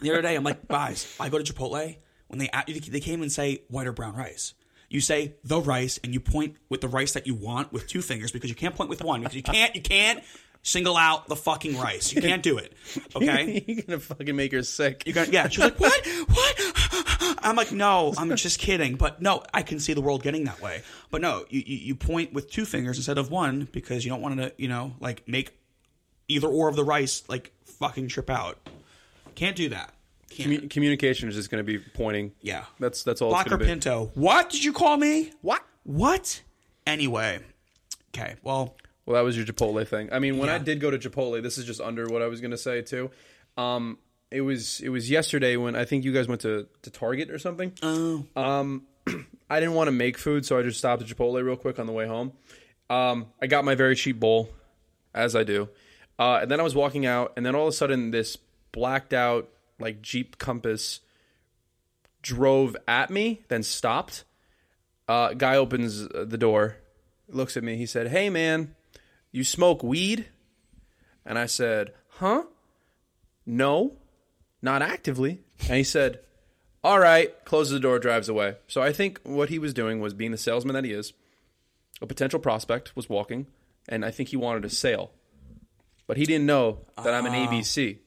the other day, I'm like, guys, I go to Chipotle when they they came and say white or brown rice. You say the rice, and you point with the rice that you want with two fingers because you can't point with one because you can't you can't single out the fucking rice. You can't do it. Okay. You're gonna fucking make her sick. You got yeah. She's like, "What? What?" I'm like, "No, I'm just kidding." But no, I can see the world getting that way. But no, you you, you point with two fingers instead of one because you don't want to, you know, like make either or of the rice like fucking trip out. Can't do that. Can't. Communication is just gonna be pointing. yeah, That's that's all. Black or. Pinto. What did you call me? What? What? Anyway, okay. Well, Well, that was your Chipotle thing. I mean, when I did go to Chipotle, this is just under what I was gonna say too. Um, it was it was yesterday when I think you guys went to to Target or something. oh, I didn't want to make food, so I just stopped at Chipotle real quick on the way home. Um, I got my very cheap bowl, as I do, uh, and then I was walking out, and then all of a sudden, this blacked out like Jeep Compass drove at me, then stopped. Uh, guy opens the door, looks at me. He said, "Hey, man, you smoke weed?" And I said, "Huh? No, not actively." And he said, "All right." Closes the door, drives away. So I think what he was doing was being the salesman that he is. A potential prospect was walking, and I think he wanted a sale, but he didn't know that I'm an ah. ABC.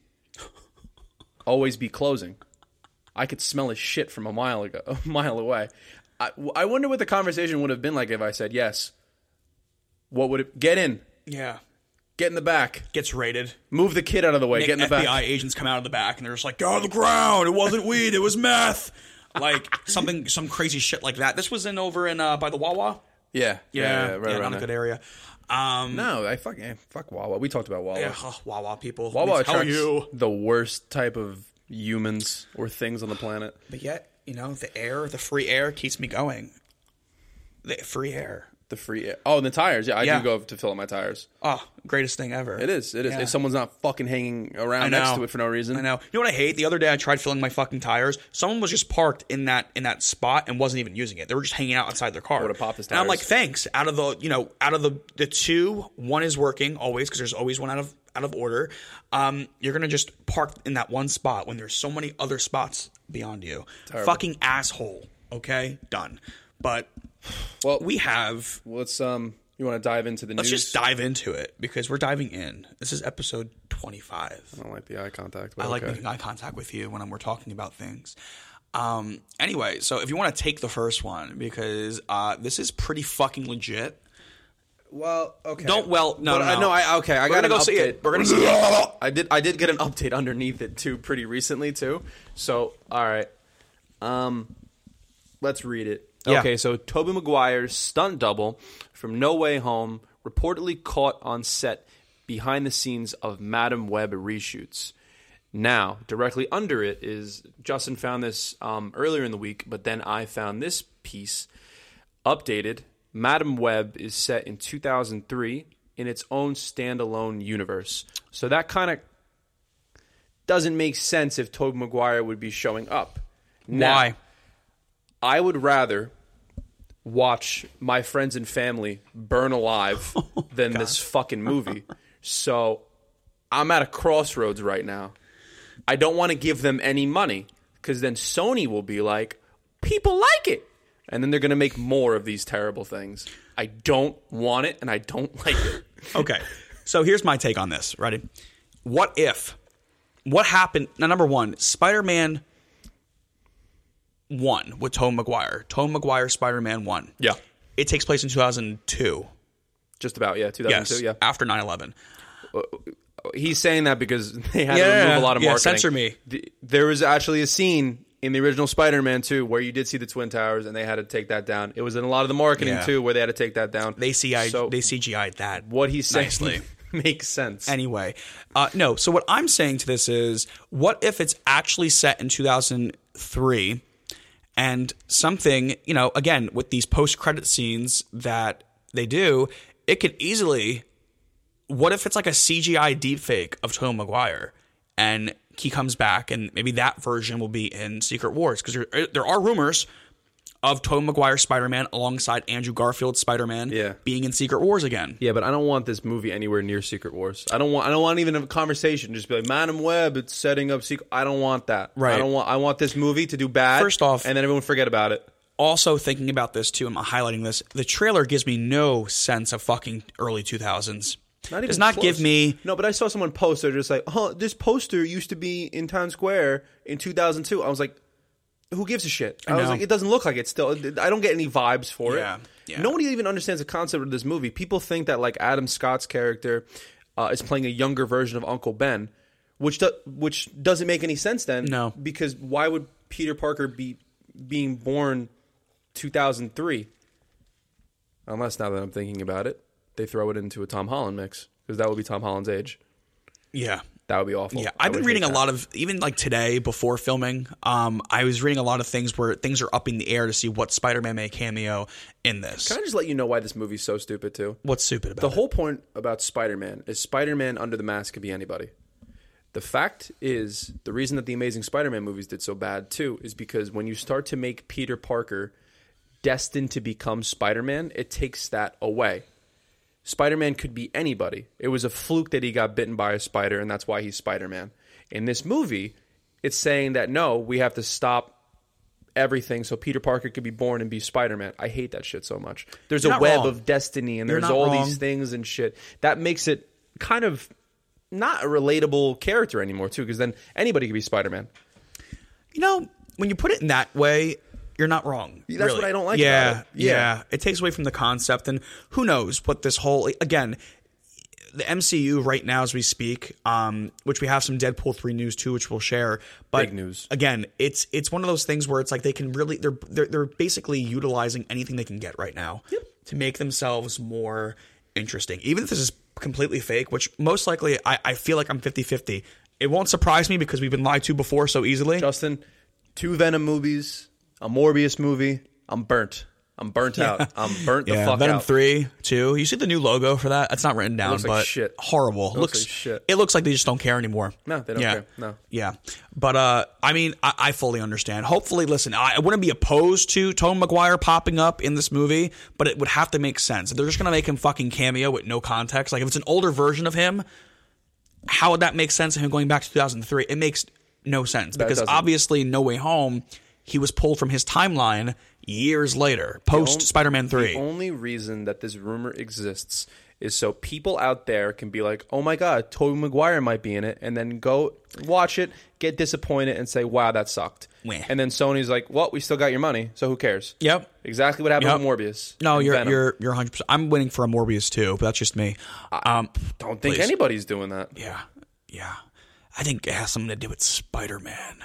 Always be closing. I could smell his shit from a mile ago, a mile away. I, I wonder what the conversation would have been like if I said yes. What would it? Get in, yeah. get in the back, Gets raided. move the kid out of the way, get in the FBI back. agents come out of the back and they're just like, "Get on the ground! It wasn't weed. It was meth." Like something, some crazy shit like that. This was in over in uh, by the Wawa. Yeah, yeah, yeah, right yeah, around not a good area. Um, No, I fuck, eh, fuck Wawa. We talked about Wawa. yeah, oh, Wawa people. Wawa tell attracts you. the worst type of humans or things on the planet. But yet, you know, the air, the free air keeps me going. The free air. The free air. Oh, and the tires. Yeah, I Yeah. do go to fill up my tires. Oh, greatest thing ever. It is. It is. Yeah. If someone's not fucking hanging I around know. next to it for no reason. I know. You know what I hate? The other day I tried filling my fucking tires. Someone was just parked in that in that spot and wasn't even using it. They were just hanging out outside their car. would've popped his And I'm tires. like, thanks. Out of the you know, out of the the two, one is working always because there's always one out of out of order. Um, you're gonna just park in that one spot when there's so many other spots beyond you. Fucking asshole. Okay, done. But Well, we have. let's um. You want to dive into the Let's news? just dive into it because we're diving in. This is episode 25. I don't like the eye contact. But I like okay. making eye contact with you when we're talking about things. Um, anyway, so if you want to take the first one because uh, this is pretty fucking legit. Well, okay. Don't well no But no, I no. I okay. I We're got an go see it. We're gonna see it. I did. I did get an update underneath it too, pretty recently too. So, all right. Um, let's read it. Yeah. Okay. So, Tobey Maguire's stunt double from No Way Home reportedly caught on set behind the scenes of Madame Web reshoots. Now, directly under it is Justin found this um, earlier in the week, but then I found this piece. Updated, Madame Web is set in 2003 in its own standalone universe. So that kind of doesn't make sense if Tobey Maguire would be showing up. Now, Why? I would rather watch my friends and family burn alive oh, than this fucking movie. So I'm at a crossroads right now. I don't want to give them any money because then Sony will be like, people like it. And then they're going to make more of these terrible things. I don't want it and I don't like it. Okay. So here's my take on this. Ready? What if? What happened? Now, number one, Spider Man 1 with Tom McGuire. Tom McGuire Spider Man 1. Yeah. It takes place in 2002. Just about, yeah, 2002, Yes. yeah. After 9 11. He's saying that because they had to remove a lot of yeah, marketing. censor me. There was actually a scene in the original Spider-Man 2 where you did see the Twin Towers and they had to take that down. It was in a lot of the marketing Yeah. too where they had to take that down. They, CI, So they CGI'd that. what he's saying nicely. makes sense. anyway. Uh, no, so what I'm saying to this is, what if it's actually set in 2003, and something, you know, again with these post-credit scenes that they do, it could easily. What if it's like a CGI deepfake of Tobey Maguire, and he comes back, and maybe that version will be in Secret Wars because there, eh, there are rumors of Tobey Maguire Spider-Man alongside Andrew Garfield Spider-Man Yeah. being in Secret Wars again. yeah, but I don't want this movie anywhere near Secret Wars. I don't want. I don't want even a conversation. Just be like, Madame Web, it's setting up Secret. I don't want that. Right. I don't want. I want this movie to do bad. First off- and then everyone forget about it. also thinking about this too, I'm highlighting this. The trailer gives me no sense of fucking early 2000s. Not even Does not close. give me. No, but I saw someone post. They're just like, "Oh, this poster used to be in Times Square in 2002." I was like, "Who gives a shit?" I, was like, "It doesn't look like it still." I don't get any vibes for Yeah, it. yeah. Nobody even understands the concept of this movie. People think that like Adam Scott's character uh, is playing a younger version of Uncle Ben, which do- which doesn't make any sense. Then No. because why would Peter Parker be being born 2003? Unless now that I'm thinking about it, they throw it into a Tom Holland mix because that would be Tom Holland's age. Yeah. That would be awful. Yeah, I I've been reading a lot of even like today before filming. Um, I was reading a lot of things where things are up in the air to see what Spider-Man may cameo in this. Can I just let you know why this movie's so stupid too? What's stupid about The it? whole point about Spider-Man is Spider-Man under the mask could be anybody. The fact is, the reason that the Amazing Spider-Man movies did so bad too is because when you start to make Peter Parker destined to become Spider-Man, it takes that away. Spider-Man could be anybody. It was a fluke that he got bitten by a spider, and that's why he's Spider-Man. In this movie, it's saying that no, we have to stop everything so Peter Parker could be born and be Spider-Man. I hate that shit so much. There's You're a web wrong. of destiny, and You're there's all wrong. these things and shit that makes it kind of not a relatable character anymore, too. Because then anybody could be Spider-Man. you know, when you put it in that way, you're not wrong. That's really. what I don't like Yeah, about it. yeah, Yeah. It takes away from the concept, and who knows what this whole again. The MCU right now, as we speak, um, which we have some Deadpool three news too, which we'll share. But Big news. again. It's it's one of those things where it's like they can really they're they're, they're basically utilizing anything they can get right now to make themselves more interesting. Even if this is completely fake, which most likely I, I feel like I'm 50-50. It won't surprise me because we've been lied to before so easily. Justin, two Venom movies, a Morbius movie. I'm burnt. I'm burnt out. I'm burnt the Yeah, fuck Venom out. three, two. You see the new logo for that? It's not written down, looks like but shit. horrible. It looks looks like shit. It looks like they just don't care anymore. No, they don't yeah. care. No. Yeah, but uh, I mean, I, I fully understand. Hopefully, listen, I, I wouldn't be opposed to Tom McGuire popping up in this movie, but it would have to make sense. If they're just gonna make him fucking cameo with no context, like if it's an older version of him, how would that make sense of him going back to 2003? It makes no sense because doesn't. obviously, No Way Home, he was pulled from his timeline years later, post Spider-Man three. The only reason that this rumor exists is so people out there can be like, "Oh my god, Tobey Maguire might be in it," and then go watch it, get disappointed, and say, "Wow, that sucked." Meh. And then Sony's like, "Well, we still got your money, so who cares?" Yep. Exactly what happened Yep. with Morbius. No, you're Venom. you're you're 100. percent I'm waiting for a Morbius too, but that's just me. Um, Don't think please. anybody's doing that. yeah, yeah. I think it has something to do with Spider Man.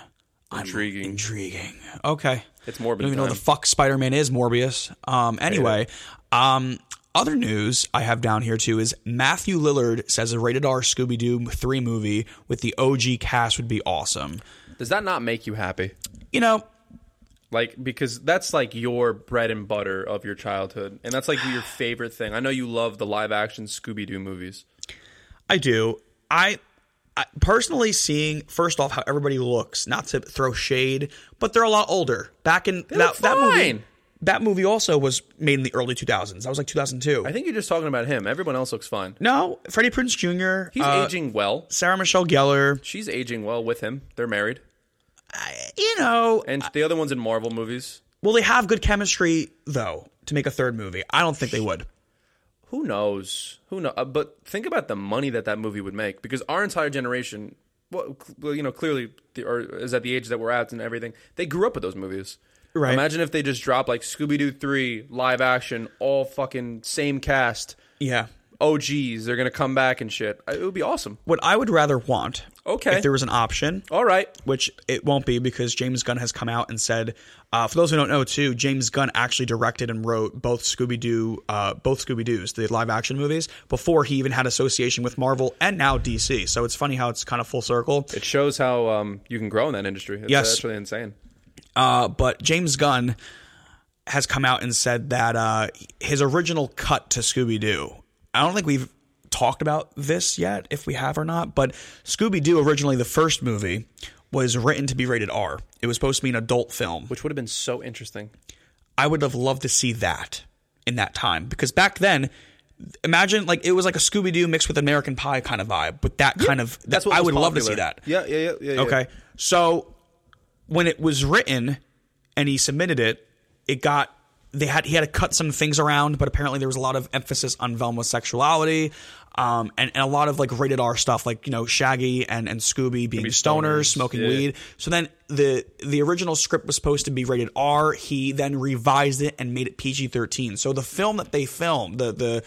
Intriguing. Intriguing. Okay. It's I Morbid don't even know time. the fuck Spider Man is Morbius. Um. Anyway, um. Other news I have down here too is Matthew Lillard says a rated R Scooby Doo three movie with the OG cast would be awesome. Does that not make you happy? You know, Like because that's like your bread and butter of your childhood, and that's like your favorite thing. I know you love the live action Scooby Doo movies. I do. I, I personally seeing first off how everybody looks. Not to throw shade, but they're a lot older. Back in that that movie. That movie also was made in the early 2000s. That was like 2002. I think you're just talking about him. Everyone else looks fine. no, Freddie Prinze Jr. He's uh, aging well. Sarah Michelle Gellar. She's aging well with him. They're married, You know, and the other one's in Marvel movies. Well, they have good chemistry though to make a third movie? I don't think they would. Who knows? Who know? Uh, but think about the money that that movie would make because our entire generation, well, cl- you know, clearly the, or is at the age that we're at and everything. They grew up with those movies. Right. Imagine if they just dropped like Scooby Doo three live action, all fucking same cast. Yeah. OGs, they're gonna come back and shit. It would be awesome. What I would rather want, Okay. if there was an option, All right. which it won't be because James Gunn has come out and said, uh, for those who don't know, too, James Gunn actually directed and wrote both Scooby Doo, uh, both Scooby Doo's, the live action movies, before he even had association with Marvel and now DC. So it's funny how it's kind of full circle. It shows how um, you can grow in that industry. It's Yes. actually insane. Uh, but James Gunn has come out and said that uh, his original cut to Scooby Doo. I don't think we've talked about this yet, if we have or not. But Scooby Doo, originally the first movie, was written to be rated R. It was supposed to be an adult film. Which would have been so interesting. I would have loved to see that in that time because back then. Imagine like it was like a Scooby Doo mixed with American Pie kind of vibe, but that kind of That's what I would love to see that. Yeah, yeah, yeah, yeah. yeah. Okay. So when it was written and he submitted it, it got they had he had to cut some things around, but apparently there was a lot of emphasis on Velma's sexuality. Um, and, and a lot of like rated R stuff, like you know Shaggy and, and Scooby being stoners, stoners, smoking yeah. weed. So then the the original script was supposed to be rated R. He then revised it and made it PG thirteen. So the film that they filmed, the the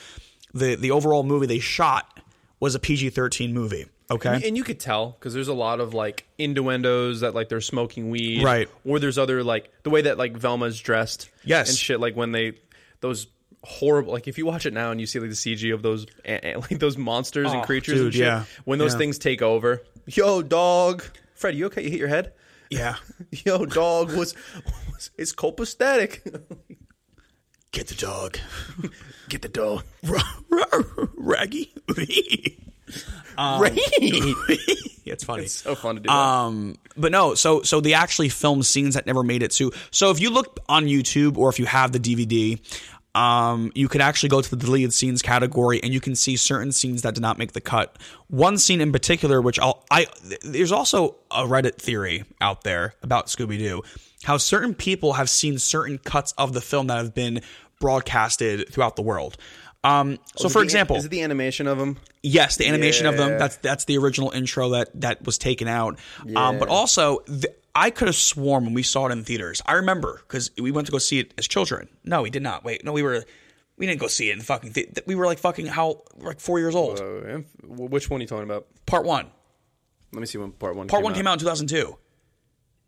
the the overall movie they shot was a PG thirteen movie. Okay, And you could tell because there's a lot of like innuendos that like they're smoking weed, Right. Or there's other like the way that like Velma's dressed, Yes. and shit. Like when they those horrible like if you watch it now and you see like the CG of those like those monsters and Oh, creatures and shit, yeah. when those Yeah. things take over, yo dog, Fred, you okay? You hit your head? yeah. Yo dog was, was it's copacetic. Get the dog. Get the dog. Raggy. Right. it's funny. It's so fun to do. that. Um, but no, so so they actually filmed scenes that never made it to. So if you look on YouTube or if you have the DVD, um, you can actually go to the deleted scenes category and you can see certain scenes that did not make the cut. One scene in particular, which I'll, I there's also a Reddit theory out there about Scooby Doo, how certain people have seen certain cuts of the film that have been broadcasted throughout the world. Um, so for example, is it the animation of them? Yes, the animation of them. That's that's the original intro that that was taken out. Um, but also, the, I could have sworn when we saw it in theaters. I remember because we went to go see it as children. No, we did not. Wait, no, we were. We didn't go see it in the fucking. Th- we were like fucking how like four years old. Uh, which one are you talking about? Part one. Let me see when part one. Part came one out. came out in two thousand two.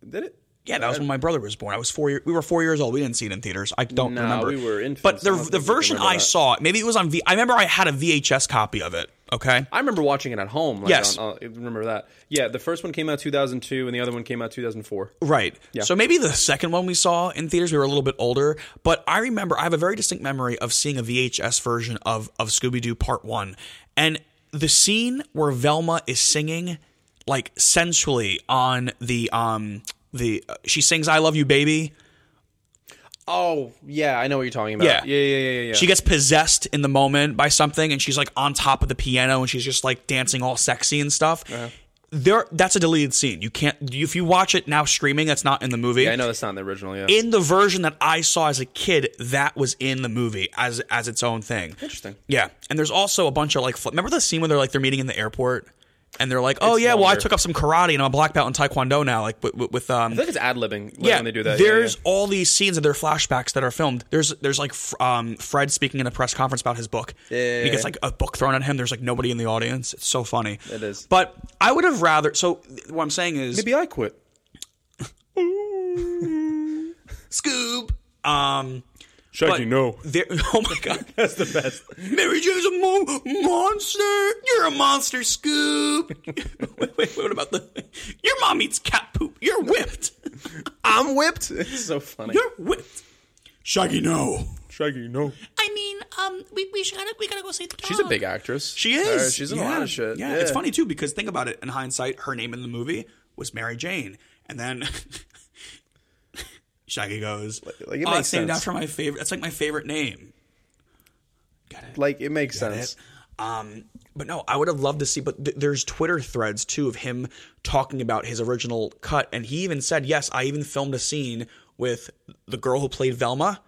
Did it? Yeah, that was when my brother was born. I was four. Year, we were four years old. We didn't see it in theaters. I don't Nah, remember. we were infants. But the the think we can version I saw, maybe it was on V. I remember I had a VHS copy of it. Okay. I remember watching it at home. Like Yes. on, uh, I remember that. Yeah, the first one came out 2002, and the other one came out 2004. Right. Yeah. So maybe the second one we saw in theaters, we were a little bit older. But I remember, I have a very distinct memory of seeing a VHS version of, of Scooby Doo Part 1. And the scene where Velma is singing, like, sensually on the, um, the, uh, she sings I Love You Baby. Oh, yeah, I know what you're talking about. Yeah. yeah, yeah, yeah, yeah. She gets possessed in the moment by something and she's like on top of the piano and she's just like dancing all sexy and stuff. Uh-huh. There, that's a deleted scene. You can't, if you watch it now streaming, that's not in the movie. yeah, I know that's not in the original. Yeah, in the version that I saw as a kid, that was in the movie as as its own thing. interesting. Yeah, and there's also a bunch of like, remember the scene where they're like they're meeting in the airport, and they're like, oh It's yeah, well I took up some karate and I'm a black belt in taekwondo now, like with, with, um. I think it's ad libbing like, yeah, when they do that. There's yeah. all these scenes of their flashbacks that are filmed. There's there's like um, Fred speaking in a press conference about his book. Yeah. he gets like a book thrown at him. There's like nobody in the audience. It's so funny. It is. But I would have rather. So what I'm saying is, Maybe I quit. Scoop. Um, Shaggy, no. Oh my god. That's the best. Mary Jane's a mo- monster. You're a monster, Scoop. wait, wait, what about the? Your mom eats cat poop. You're whipped. I'm whipped. It's so funny. You're whipped. Shaggy, no. Shaggy, no. I mean, um, we, we should gotta we gotta go see the dog. She's a big actress. She is. Uh, she's in yeah. a lot of shit. Yeah. it's funny too because think about it. In hindsight, her name in the movie was Mary Jane, and then Shaggy goes, like, it "Oh, makes it's named sense. after my favorite. It's like my favorite name." Got it. Like it makes Get sense. it? Um, but no, I would have loved to see. But th- there's Twitter threads too of him talking about his original cut, and he even said, "Yes, I even filmed a scene with the girl who played Velma,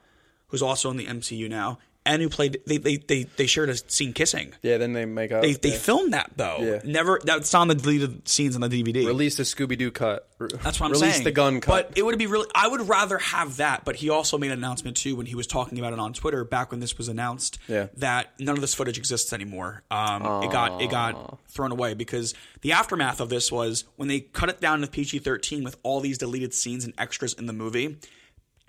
who's also in the MCU now, and who played. They they they, they shared a scene kissing. Yeah, then they make up. They they yeah. filmed that though. Yeah. Never. That's on the deleted scenes on the DVD. released the Scooby Doo cut. Re- That's what I'm released saying. the Gunn cut. But it would be really. I would rather have that. But he also made an announcement too when he was talking about it on Twitter back when this was announced. Yeah. That none of this footage exists anymore. Um, it got it got thrown away because the aftermath of this was when they cut it down to PG-13 with all these deleted scenes and extras in the movie.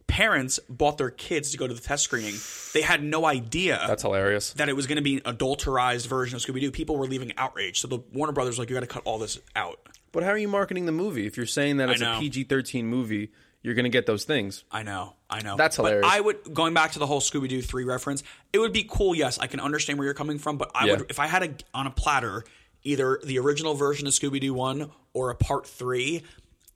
Parents bought their kids to go to the test screening. They had no idea That's hilarious. that it was going to be an adulterized version of Scooby Doo. People were leaving outraged. So the Warner Brothers like, you got to cut all this out. But how are you marketing the movie if you're saying that it's a PG-13 movie? You're going to get those things. I know, I know. That's But hilarious. I would going back to the whole Scooby Doo three reference. It would be cool. Yes, I can understand where you're coming from, but I Yeah. would if I had a on a platter either the original version of Scooby Doo one or a part three.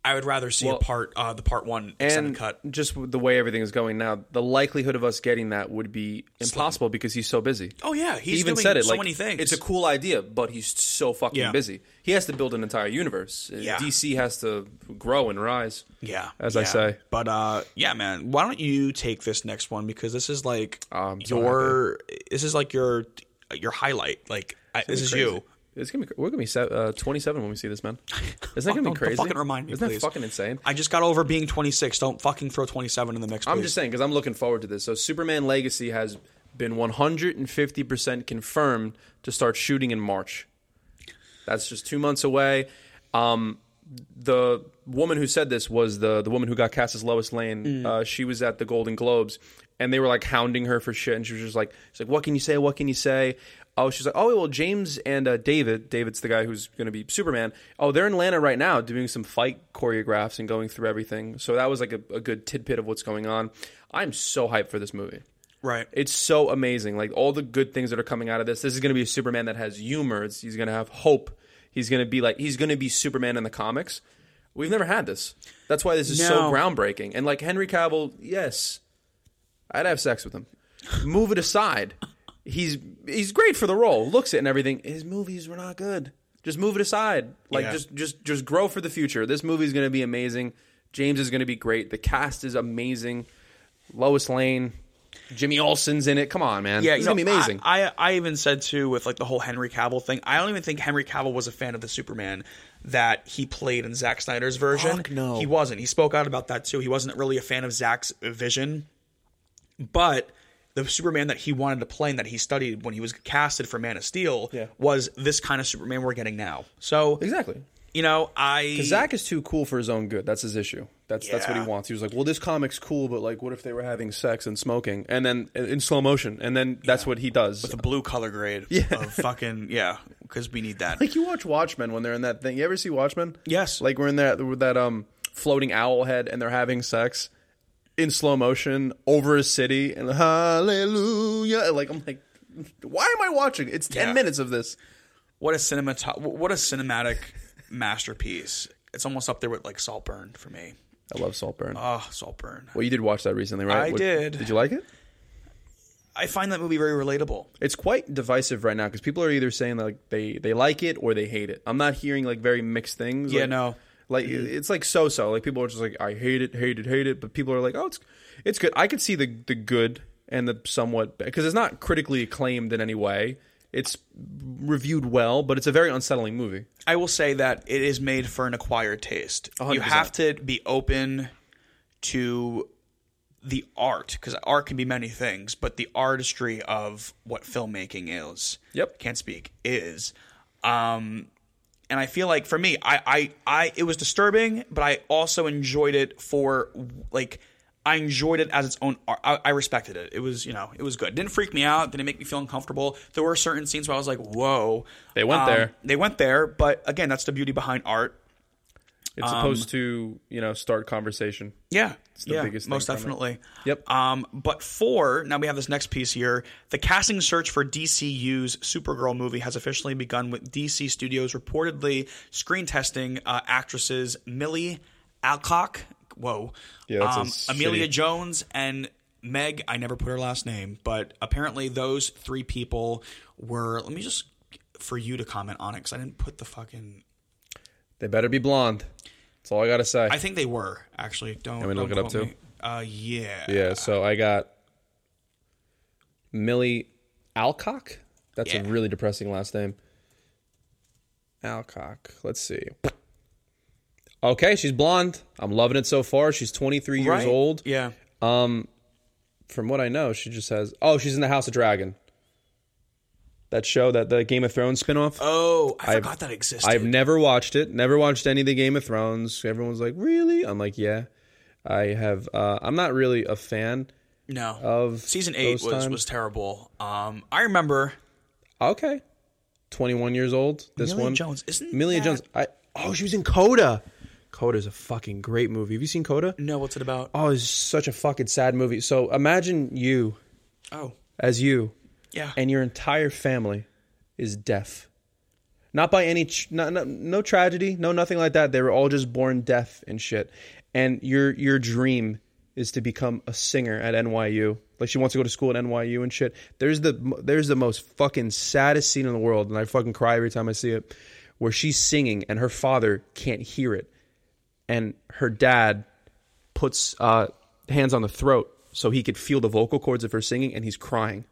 I would rather see a part uh, the part one And cut. just the way everything is going now, the likelihood of us getting that would be impossible because he's so busy. Oh yeah, he's he even doing said it so like many things. it's a cool idea, but he's so fucking Yeah. busy. He has to build an entire universe. Yeah. DC has to grow and rise. yeah, as I say. But uh, yeah, man, why don't you take this next one because this is like Oh, I'm so your this is like your your highlight. Like I, this is you. It's gonna be. We're gonna be uh, 27 when we see this, man. Isn't that gonna be don't crazy? fucking remind me, Isn't please. that fucking insane? I just got over being 26. Don't fucking throw 27 in the mix. I'm just saying because I'm looking forward to this. So Superman Legacy has been 150% confirmed to start shooting in March. That's just two months away. Um, the woman who said this was the the woman who got cast as Lois Lane. Uh, she was at the Golden Globes, and they were like hounding her for shit. And she was just like, "She's like, what can you say? What can you say?" Oh, she's like, "Oh, well, James and uh, David. David's the guy who's going to be Superman. Oh, they're in Atlanta right now doing some fight choreographs and going through everything. So that was like a, a good tidbit of what's going on. I'm so hyped for this movie. right. It's so amazing. Like all the good things that are coming out of this. This is going to be a Superman that has humor. It's, he's going to have hope. He's going to be like he's going to be Superman in the comics. We've never had this. That's why this is so groundbreaking. And like Henry Cavill, yes, I'd have sex with him. Move it aside. He's he's great for the role. Looks it and everything. His movies were not good. Just move it aside. Like Yeah. just just just grow for the future. This movie is going to be amazing. James is going to be great. The cast is amazing. Lois Lane, Jimmy Olsen's in it. Come on, man. Yeah, it's gonna be amazing. I, I I even said too with like the whole Henry Cavill thing. I don't even think Henry Cavill was a fan of the Superman that he played in Zack Snyder's version. Fuck no. he wasn't. He spoke out about that too. He wasn't really a fan of Zack's vision, but the Superman that he wanted to play and that he studied when he was casted for Man of Steel Yeah. was this kind of Superman we're getting now. So exactly. you know, I Zack is too cool for his own good. That's his issue. That's that's what he wants. He was like, "Well, this comic's cool, but like, what if they were having sex and smoking, and then in slow motion, and then that's what he does." With the blue color grade Yeah. of fucking yeah, because we need that. like you watch Watchmen when they're in that thing. You ever see Watchmen? Yes. Like we're in that with that um floating owl head, and they're having sex in slow motion over a city, and hallelujah. Like I'm like, why am I watching? It's ten Yeah. minutes of this. what a cinemat what a cinematic masterpiece. It's almost up there with like Saltburn for me. I love Saltburn. Oh, Saltburn. well, you did watch that recently, right? I What- did. Did you like it? I find that movie very relatable. It's quite divisive right now because people are either saying like they they like it or they hate it. I'm not hearing like very mixed things. Yeah, like, no. Like it's like so so. Like people are just like I hate it, hate it, hate it. But people are like, oh, it's it's good. I could see the the good and the somewhat because it's not critically acclaimed in any way. It's reviewed well, but it's a very unsettling movie. I will say that it is made for an acquired taste. You 100%. have to be open to the art because art can be many things, but the artistry of what filmmaking is. Yep. can't speak is. Um, and I feel like for me, I, I, I, it was disturbing, but I also enjoyed it for like. I enjoyed it as its own. art. I, I respected it. It was, you know, it was good. Didn't freak me out. Didn't make me feel uncomfortable. There were certain scenes where I was like, "Whoa!" They went um, there. They went there, but again, that's the beauty behind art. It's supposed to, you know, start conversation. Yeah, it's the yeah, biggest thing most definitely. Yep. Um, but four. Now we have this next piece here. The casting search for DCU's Supergirl movie has officially begun, with DC Studios reportedly screen testing uh, actresses Millie Alcock. Whoa. Yeah, um, Amelia shitty- Jones and Meg. I never put her last name, but apparently those three people were. Let me just for you to comment on it because I didn't put the fucking. They better be blonde. That's all I gotta say. I think they were actually. Don't. to don't look it up quote too? me. Uh, yeah. yeah, so I got Millie Alcock. That's Yeah. a really depressing last name. Alcock. Let's see. Okay, she's blonde. I'm loving it so far. She's 23 years Right? old. Yeah. Um from what I know, she just has. Oh, she's in the House of Dragon. That show, that the Game of Thrones spinoff. Oh, I I've- forgot that existed. I've never watched it. Never watched any of the Game of Thrones. Everyone's like, "Really?" I'm like, "Yeah." I have. Uh, I'm not really a fan no. of Season eight was times. was terrible. Um, I remember Okay, 21 years old. This Amelia one, Jones. Isn't Amelia that- Jones. I oh, she was in Coda. Coda is a fucking great movie. Have you seen Coda? No, what's it about? Oh, it's such a fucking sad movie. So imagine you Oh, as you, yeah. and your entire family is deaf. Not by any, ch- not, no, no tragedy, no nothing like that. They were all just born deaf and shit. And your your dream is to become a singer at NYU. Like she wants to go to school at NYU and shit. There's the there's the most fucking saddest scene in the world, and I fucking cry every time I see it, where she's singing and her father can't hear it, and her dad puts uh, hands on the throat so he could feel the vocal cords of her singing, and he's crying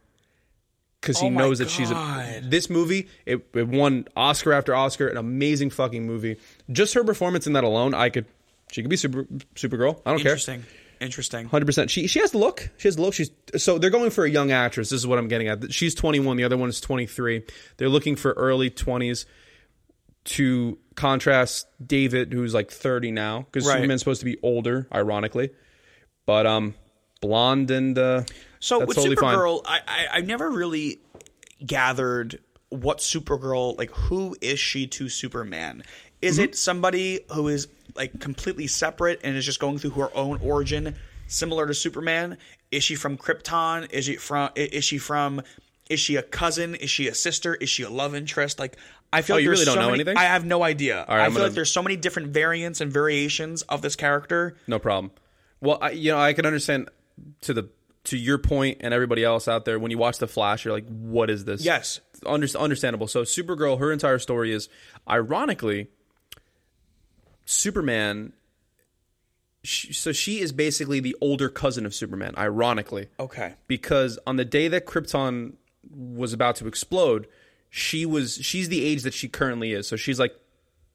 because he Oh knows that she's a, this movie. It, it won Oscar after Oscar, an amazing fucking movie. Just her performance in that alone, I could, she could be super Supergirl. I don't care. Interesting. Interesting. Hundred percent. She she has the look. She has the look. She's so they're going for a young actress. This is what I'm getting at. She's 21. The other one is 23. They're looking for early 20s to contrast David, who's like 30 now, because Right. Superman's supposed to be older, ironically. But um, blonde and uh, So that's with totally fine. Supergirl, I, I I never really gathered what Supergirl like. Who is she to Superman? Is Mm-hmm. it somebody who is like completely separate and is just going through her own origin, similar to Superman? Is she from Krypton? Is she from? Is she from? Is she a cousin? Is she a sister? Is she a love interest? Like I feel Oh, like you really don't so know many- anything? I have no idea. right, I I'm feel gonna- like there's so many different variants and variations of this character. No problem. Well, I, you know, I can understand to the to your point and everybody else out there when you watch the Flash, you're like, "What is this?" Yes. Under, understandable. So, Supergirl, her entire story is, ironically, Superman. She, so she is basically the older cousin of Superman. Ironically, Okay. because on the day that Krypton was about to explode, she was she's the age that she currently is. So she's like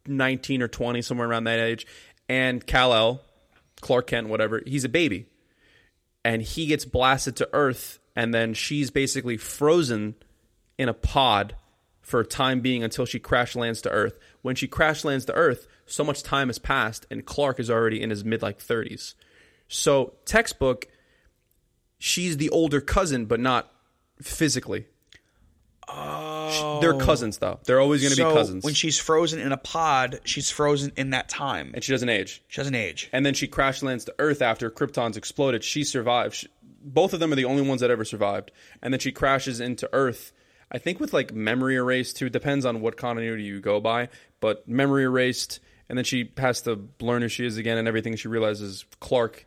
19 or 20 somewhere around that age and Kal-El, Clark Kent whatever, he's a baby. And he gets blasted to earth and then she's basically frozen in a pod for a time being until she crash lands to earth. When she crash lands to earth, so much time has passed and Clark is already in his mid like 30s. So, textbook she's the older cousin, but not physically. Oh. They're cousins, though. They're always going to so be cousins. when she's frozen in a pod, she's frozen in that time. and she doesn't age. She doesn't age. And then she crash lands to Earth after Krypton's exploded. She survives. She, both of them are the only ones that ever survived. And then she crashes into Earth. I think with like memory erased too. Depends on what continuity you go by. But memory erased, and then she has to learn who she is again, and everything. She realizes Clark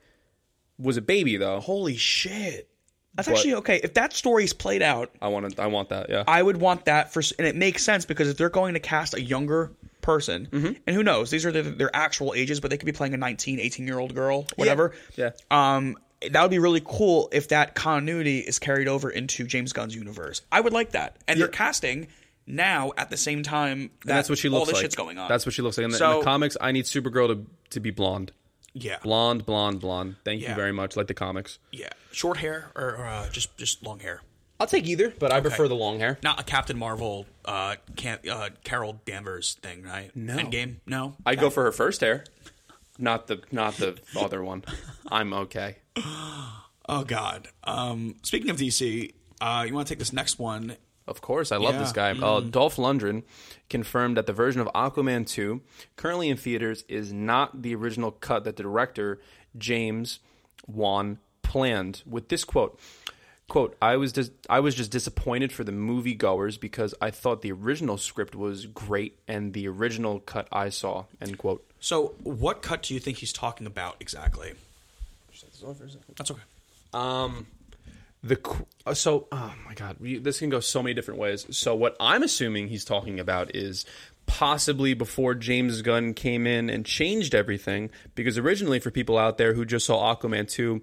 was a baby though. Holy shit. That's But- actually okay. If that story's played out, I want to. I want that. Yeah. I would want that for, and it makes sense because if they're going to cast a younger person, Mm-hmm. and who knows, these are their, their actual ages, but they could be playing a 19, 18 year old girl, whatever. Yeah. Um, that would be really cool if that continuity is carried over into James Gunn's universe. I would like that, and they're casting now at the same time. That that's what she all looks this like. shit's going on. That's what she looks like. In the, in the comics, I need Supergirl to to be blonde, yeah, blonde, blonde, blonde. Thank you very much. Like the comics. yeah, short hair or, or uh, just just long hair. I'll take either, but I prefer the long hair. Not a Captain Marvel, uh, can't, uh, Carol Danvers thing, right? No. Endgame? No. I'd go for her first hair, not the not the other one. I'm okay. Oh God. Um, speaking of DC, uh, you want to take this next one? Of course, I love this Yeah. guy. Uh, Dolph Lundgren confirmed that the version of Aquaman 2 currently in theaters is not the original cut that the director James Wan planned. With this quote, "quote I was dis- I was just disappointed for the moviegoers because I thought the original script was great and the original cut I saw." End quote. So, what cut do you think he's talking about exactly? That's okay. Um, the uh, so oh my god, this can go so many different ways. So what I'm assuming he's talking about is possibly before James Gunn came in and changed everything, because originally for people out there who just saw Aquaman two,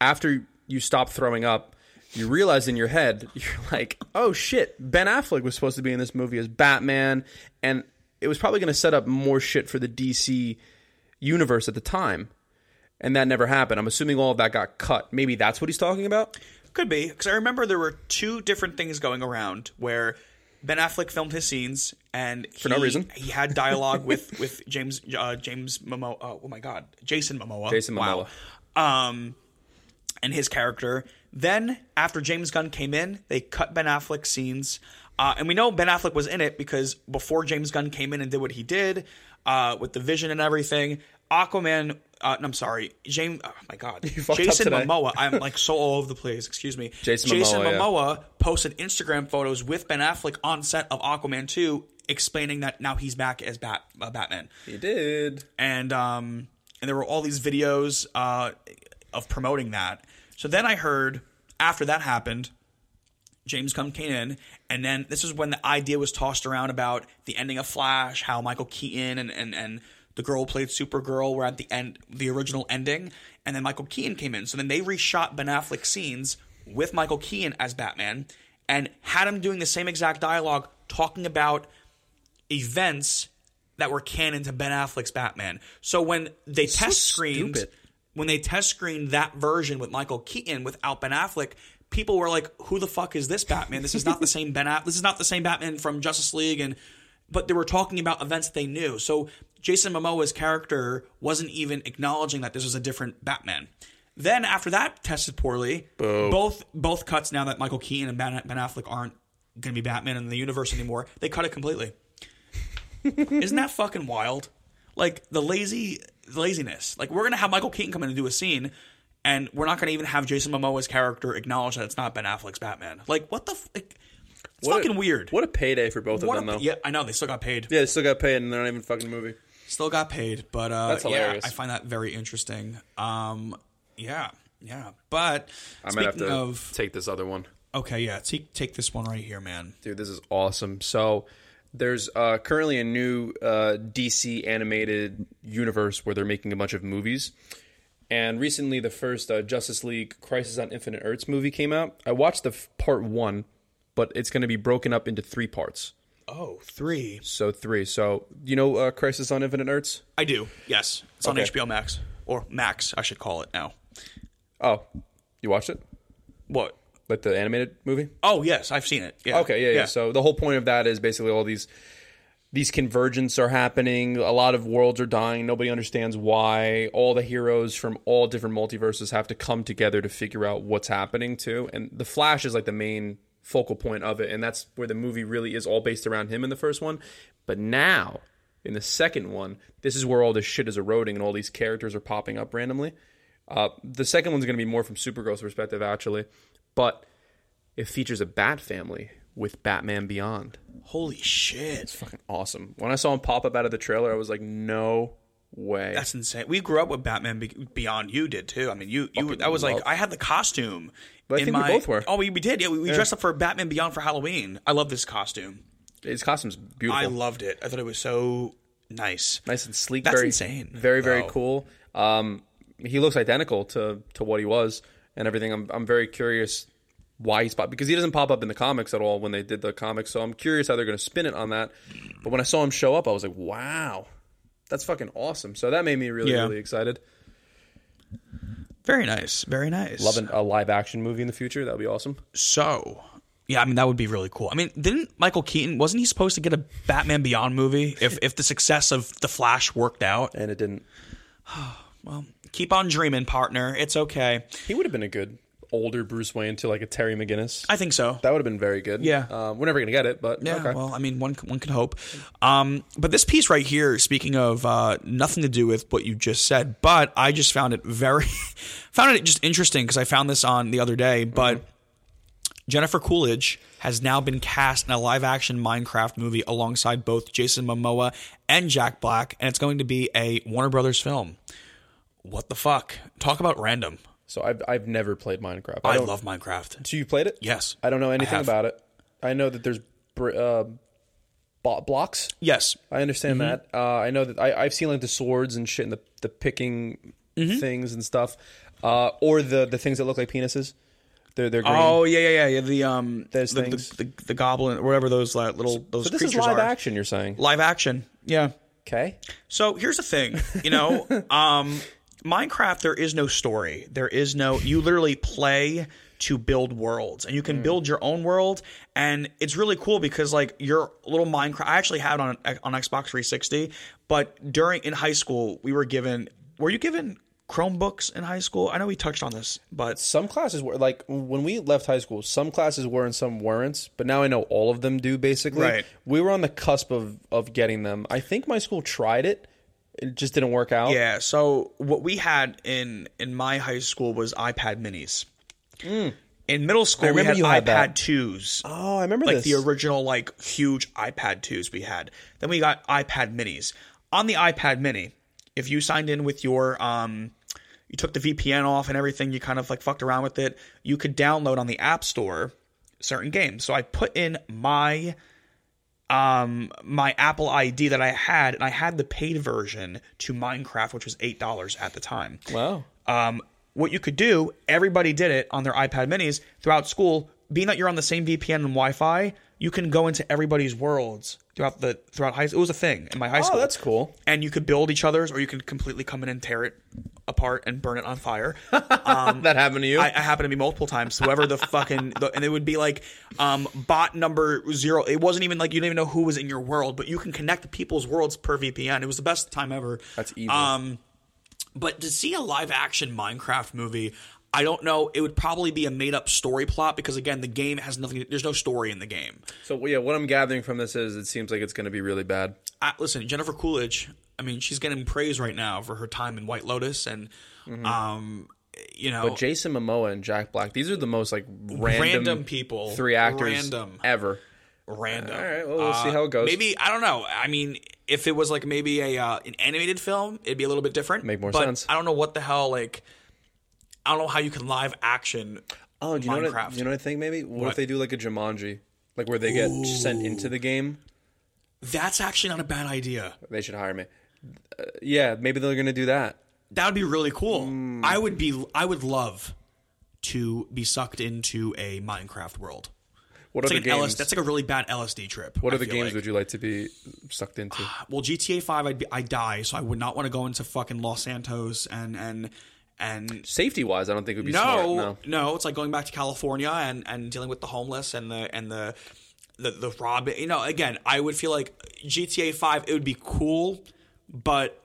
after you stop throwing up. You realize in your head, you're like, oh shit, Ben Affleck was supposed to be in this movie as Batman, and it was probably going to set up more shit for the DC universe at the time and that never happened. I'm assuming all of that got cut. Maybe that's what he's talking about. Could be because I remember there were two different things going around where Ben Affleck filmed his scenes and for no reason. he had dialogue with with James uh, James Momoa. Oh, oh my God, Jason Momoa. Jason Wow. Um, and his character. Then after James Gunn came in, they cut Ben Affleck's scenes. Uh, and we know Ben Affleck was in it because before James Gunn came in and did what he did uh, with the vision and everything, Aquaman. Uh, I'm sorry, James. Oh my God, Jason. Momoa. I'm like so all over the place. Excuse me. Jason Momoa, yeah. Posted Instagram photos with Ben Affleck on set of Aquaman 2, explaining that now he's back as Bat uh, Batman He did. and um, and there were all these videos uh, of promoting that. So then I heard after that happened, James Gunn came in, and then this is when the idea was tossed around about the ending of Flash, how Michael Keaton and and, and the girl who played Supergirl were at the end, the original ending, and then Michael Keaton came in. So then they reshot Ben Affleck scenes with Michael Keaton as Batman, and had him doing the same exact dialogue, talking about events that were canon to Ben Affleck's Batman. So when they test screened stupid. when they test screened that version with Michael Keaton without Ben Affleck, people were like, "Who the fuck is this Batman? This is not the same Ben. Aff- this is not the same Batman from Justice League." And but they were talking about events that they knew. So Jason Momoa's character wasn't even acknowledging that this was a different Batman. Then after that tested poorly, both both cuts now that Michael Keaton and Ben, ben Affleck aren't going to be Batman in the universe anymore, they cut it completely. Isn't that fucking wild? Like the lazy the laziness. Like we're gonna have Michael Keaton come in and do a scene, and we're not gonna even have Jason Momoa's character acknowledge that it's not Ben Affleck's Batman. Like what the? F- like, it's What a- fucking weird. What a payday for both What of them, a- though. yeah, I know they still got paid. Yeah, they still got paid, and they're not even fucking movie. Still got paid, but uh, That's yeah, hilarious. I find that very interesting. Um, yeah, yeah. But I might have speaking to of, take this other one. okay, yeah, take take this one right here, man. Dude, this is awesome. So there's uh, currently a new uh, DC animated universe where they're making a bunch of movies. And recently, the first uh, Justice League Crisis on Infinite Earths movie came out. I watched the f- part one, but it's going to be broken up into three parts. Oh, three. So three. So you know uh, Crisis on Infinite Earths? I do. Yes, it's on HBO Max or Max, I should call it now. Oh, you watched it? What? Like the animated movie? Oh yes, I've seen it. Yeah. Okay, yeah, yeah, So the whole point of that is basically all these these convergence are happening. A lot of worlds are dying. Nobody understands why. All the heroes from all different multiverses have to come together to figure out what's happening too. And the Flash is like the main focal point of it, and that's where the movie really is all based around him in the first one. But now in the second one, this is where all this shit is eroding and all these characters are popping up randomly. Uh, the second one's going to be more from Supergirl's perspective, actually, but it features a Bat family with Batman Beyond. Holy shit. It's fucking awesome. When I saw him pop up out of the trailer, I was like, no way. That's insane. We grew up with Batman Be- Beyond. You did too. I mean, you you. Fucking I was like, love- I had the costume. But I in think we both were. Oh, we, we did. Yeah, we, we dressed up for Batman Beyond for Halloween. I love this costume. His costume's beautiful. I loved it. I thought it was so nice. nice and sleek. That's very, insane, Very, very though. cool. Um, he looks identical to to what he was and everything. I'm I'm very curious why he's pop because he doesn't pop up in the comics at all when they did the comics. So I'm curious how they're going to spin it on that. But when I saw him show up, I was like, wow, that's fucking awesome. So that made me really Yeah. really excited. Very nice. Very nice. Loving a live action movie in the future. That would be awesome. So, yeah, I mean that would be really cool. I mean, didn't Michael Keaton wasn't he supposed to get a Batman Beyond movie if if the success of The Flash worked out? And it didn't. Well, keep on dreaming, partner. It's okay. He would have been a good older Bruce Wayne to like a Terry McGinnis. I think so. that would have been very good. Yeah. um, we're never gonna get it, but Yeah, okay. well, I mean, one one could hope. Um, but this piece right here, speaking of uh, nothing to do with what you just said, but I just found it very found it just interesting because I found this on the other day. But Jennifer Coolidge has now been cast in a live action Minecraft movie alongside both Jason Momoa and Jack Black, and it's going to be a Warner Brothers film. What the fuck? Talk about random. So I've I've never played Minecraft. I, don't- love Minecraft. So you played it? Yes. I don't know anything about it. I know that there's uh, blocks. Yes. I understand Mm-hmm. that. Uh, I know that I, I've seen like the swords and shit and the the picking Mm-hmm. things and stuff, uh, or the the things that look like penises. They're they're green. Oh yeah, yeah, yeah. The um, Those the, things. The, the, the goblin, or whatever those like, little those so this creatures is live are. action. You're saying? Live action. Yeah. Okay. So here's the thing, you know, um, Minecraft. There is no story. There is no. You literally play to build worlds, and you Mm. can build your own world, and it's really cool because like your little Minecraft. I actually had it on on Xbox 360, but during in high school we were given. Were you given Chromebooks in high school? I know we touched on this, but Some classes were like when we left high school. Some classes were and some weren't. But now I know all of them do. Basically, Right. We were on the cusp of of getting them. I think my school tried it. It just didn't work out. Yeah, so what we had in in my high school was iPad minis. In middle school, we Mm. had you had iPad that. twos, Oh, I remember like this. the original, like huge iPad twos we had. Then we got iPad minis. On the iPad mini, if you signed in with your um, you took the VPN off and everything, you kind of like fucked around with it. You could download on the App Store certain games. So I put in my um my Apple ID that I had, and I had the paid version to Minecraft, which was eight dollars at the time. Wow. Um, what you could do, everybody did it on their iPad minis throughout school. Being that you're on the same VPN and Wi-Fi, you can go into everybody's worlds throughout the throughout high. It was a thing in my high Oh, school. that's cool. And you could build each other's, or you could completely come in and tear it apart and burn it on fire. that happened to you. I, I happened to be multiple times. Whoever the fucking the, and it would be like um, bot number zero. It wasn't even like you didn't even know who was in your world, but you can connect people's worlds per VPN. It was the best time ever. That's evil. Um, but to see a live action Minecraft movie, I don't know. It would probably be a made up story plot because again, the game has nothing. There's no story in the game. so yeah, what I'm gathering from this is it seems like it's going to be really bad. I, listen, Jennifer Coolidge. I mean, she's getting praise right now for her time in White Lotus, and um, you know, Mm-hmm. But Jason Momoa and Jack Black, these are the most like random, Random people. three actors Random. ever. random. All right, well, we'll see how it goes. Maybe I don't know. I mean, if it was like maybe a uh, an animated film, it'd be a little bit different. Make more but sense. I don't know what the hell like. I don't know how you can live action. Oh, do you know what? I, Minecraft. you know what I think? Maybe what, What? if they do like a Jumanji, like where they get sent into the game? That's actually not a bad idea. They should hire me. Yeah, maybe they're going to do that. That would be really cool. Hmm. I would be. I would love to be sucked into a Minecraft world. What It's other like games? LS, that's like a really bad LSD trip. what I other games like. would you like to be sucked into? well GTA Five, I'd be, I die, so I would not want to go into fucking Los Santos and and and Safety wise, I don't think it would be no, smart. No. no, it's like going back to California and and dealing with the homeless and the and the the the rob. You know, again, I would feel like GTA Five. It would be cool, but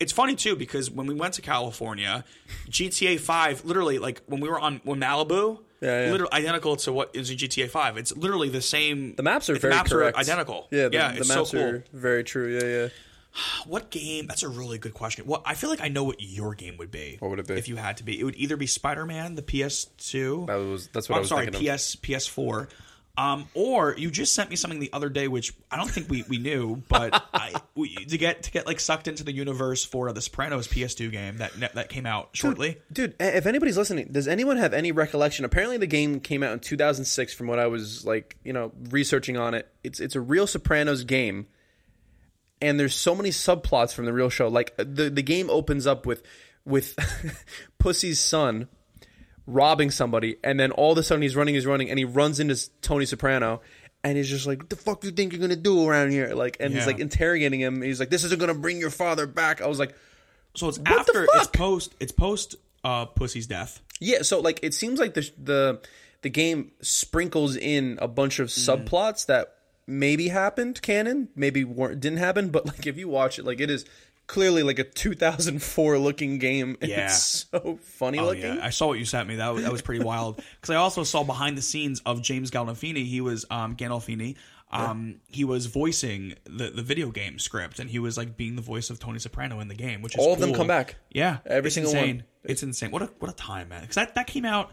it's funny too because when we went to California, GTA Five, literally, like when we were on when Malibu. Yeah, yeah. Literally identical to what is in GTA Five. It's literally the same. The maps are like, very the maps correct. Are identical. Yeah, the, yeah, the it's maps so cool. are very true. Yeah, yeah. What game? That's a really good question. Well, I feel like I know what your game would be. What would it be? if you had to be? It would either be Spider Man, the PS2. That was that's what Oh, I I'm was sorry, thinking. of. PS PS4. Um, or you just sent me something the other day, which I don't think we, we knew, but I we, to get to get like sucked into the universe for the Sopranos PS2 game that that came out shortly. Dude, i- if anybody's listening, does anyone have any recollection? Apparently, the game came out in 2006. From what I was like, you know, researching on it, it's it's a real Sopranos game, and there's so many subplots from the real show. Like the the game opens up with with Pussy's son robbing somebody, and then all of a sudden he's running, he's running, and he runs into Tony Soprano. And he's just like, "What the fuck you think you're gonna do around here?" Like, and he's Yeah. like interrogating him. He's like, "This isn't gonna bring your father back." I was like, So it's the after it's fuck? post it's post uh, Pussy's death. Yeah, so like it seems like the the the game sprinkles in a bunch of subplots that maybe happened canon, maybe weren't didn't happen, but like if you watch it, like it is clearly like a 2004 looking game. and Yeah. It's so funny Oh, looking. yeah. I saw what you sent me. That was, that was pretty wild. Because I also saw behind the scenes of James Gandolfini. He was um, Gandolfini. Um, He was voicing the, the video game script, and he was like being the voice of Tony Soprano in the game, which is All of them come back. Yeah, Every single one. insane. It's insane. What a what a time, man. Because that that came out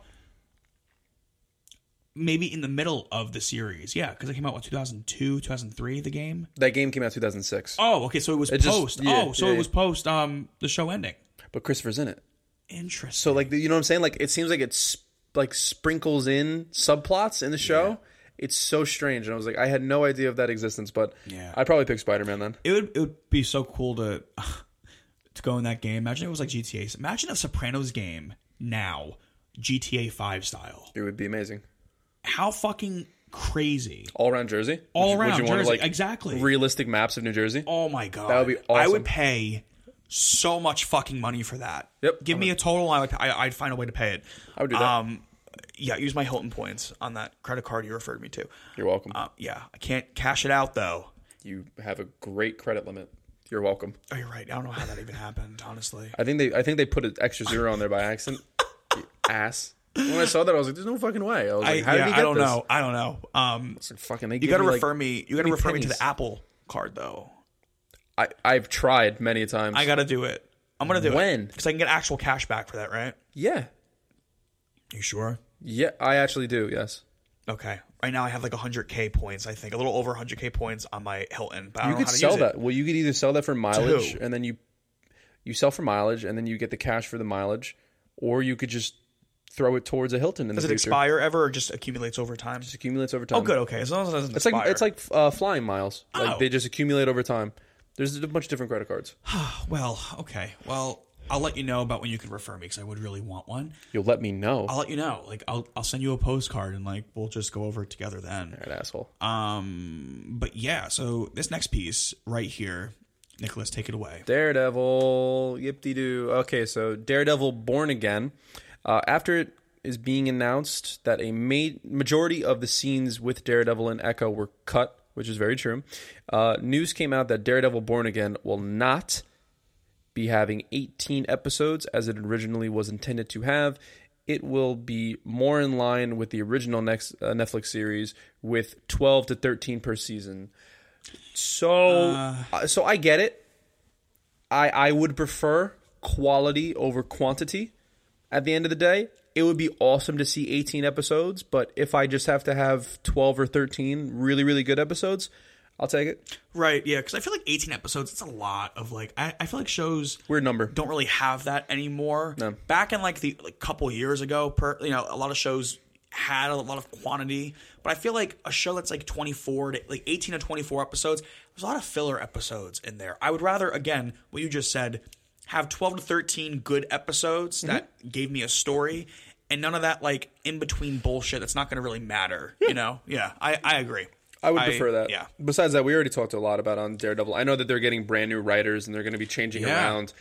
maybe in the middle of the series. Yeah, because it came out what 2002, 2003. The game. That game came out 2006. Oh, okay. So it was It just- post. yeah, oh, so yeah, it yeah. was post um the show ending. But Christopher's in it. Interesting. So like you know what I'm saying? Like it seems like it's like sprinkles in subplots in the show. It's so strange, and I was like, I had no idea of that existence. But Yeah. I'd probably pick Spider Man then. It would it would be so cool to to go in that game. Imagine it was like GTA. Imagine a Sopranos game now, GTA Five style. It would be amazing. How fucking crazy! All around Jersey. All Would you- would around you want, Jersey, like exactly. realistic maps of New Jersey. Oh my god, That would be awesome. I would pay so much fucking money for that. Yep. Give me a total. I would, I, I'd find a way to pay it. I would do that. Um, yeah, use my Hilton points on that credit card you referred me to. You're welcome. Uh, yeah, I can't cash it out though. you have a great credit limit. You're welcome. Oh, you're right. I don't know how that even happened. Honestly, I think they I think they put an extra zero on there by accident. Ass. When I saw that, I was like, "There's no fucking way." I was like, "How yeah, did he get I don't this?" know. I don't know. Um, It's like, fucking. They You got to refer me. You got to refer me to pennies. the Apple card though. I I've tried many times. I got to do it. I'm gonna do it When? because I can get actual cash back for that, right? yeah, You sure? yeah. I actually do. Yes. Okay. Right now I have like 100k points. I think a little over 100k points on my Hilton. But I You don't know could how to sell use that. Well, you could either sell that for mileage, who? and then you you sell for mileage, and then you get the cash for the mileage, or you could just throw it towards a Hilton in Does the it future. expire ever, or just accumulates over time? Just accumulates over time. Oh, good. Okay, as long as it doesn't It's expire. like it's like uh, flying miles. Like Oh. they just accumulate over time. There's a bunch of different credit cards. well, okay. Well, I'll let you know about when you can refer me because I would really want one. You'll let me know. I'll let you know. Like I'll I'll send you a postcard and like we'll just go over it together then. All right, asshole. Um, but yeah. So this next piece right here, Nicholas, take it away. Daredevil, yip de doo. Okay, so Daredevil Born Again. Uh, after it is being announced that a ma- majority of the scenes with Daredevil and Echo were cut, which is very true, uh, news came out that Daredevil Born Again will not be having 18 episodes as it originally was intended to have. It will be more in line with the original next uh, Netflix series with 12 to 13 per season. So, uh, so I get it. I I would prefer quality over quantity. At the end of the day, it would be awesome to see 18 episodes, but if I just have to have 12 or 13 really really good episodes, I'll take it. Right. Yeah. Because I feel like 18 episodes. It's a lot of like. I, I feel like shows Weird number. don't really have that anymore. No. Back in like the like couple years ago, per you know, a lot of shows had a lot of quantity, but I feel like a show that's like 24 to like 18 to 24 episodes, there's a lot of filler episodes in there. I would rather again, what you just said, have 12 to 13 good episodes Mm-hmm. that gave me a story and none of that like in between bullshit that's not going to really matter, you know? Yeah, I I agree. I would prefer that. Yeah. Besides that, we already talked a lot about on Daredevil. I know that they're getting brand new writers and they're going to be changing Yeah. around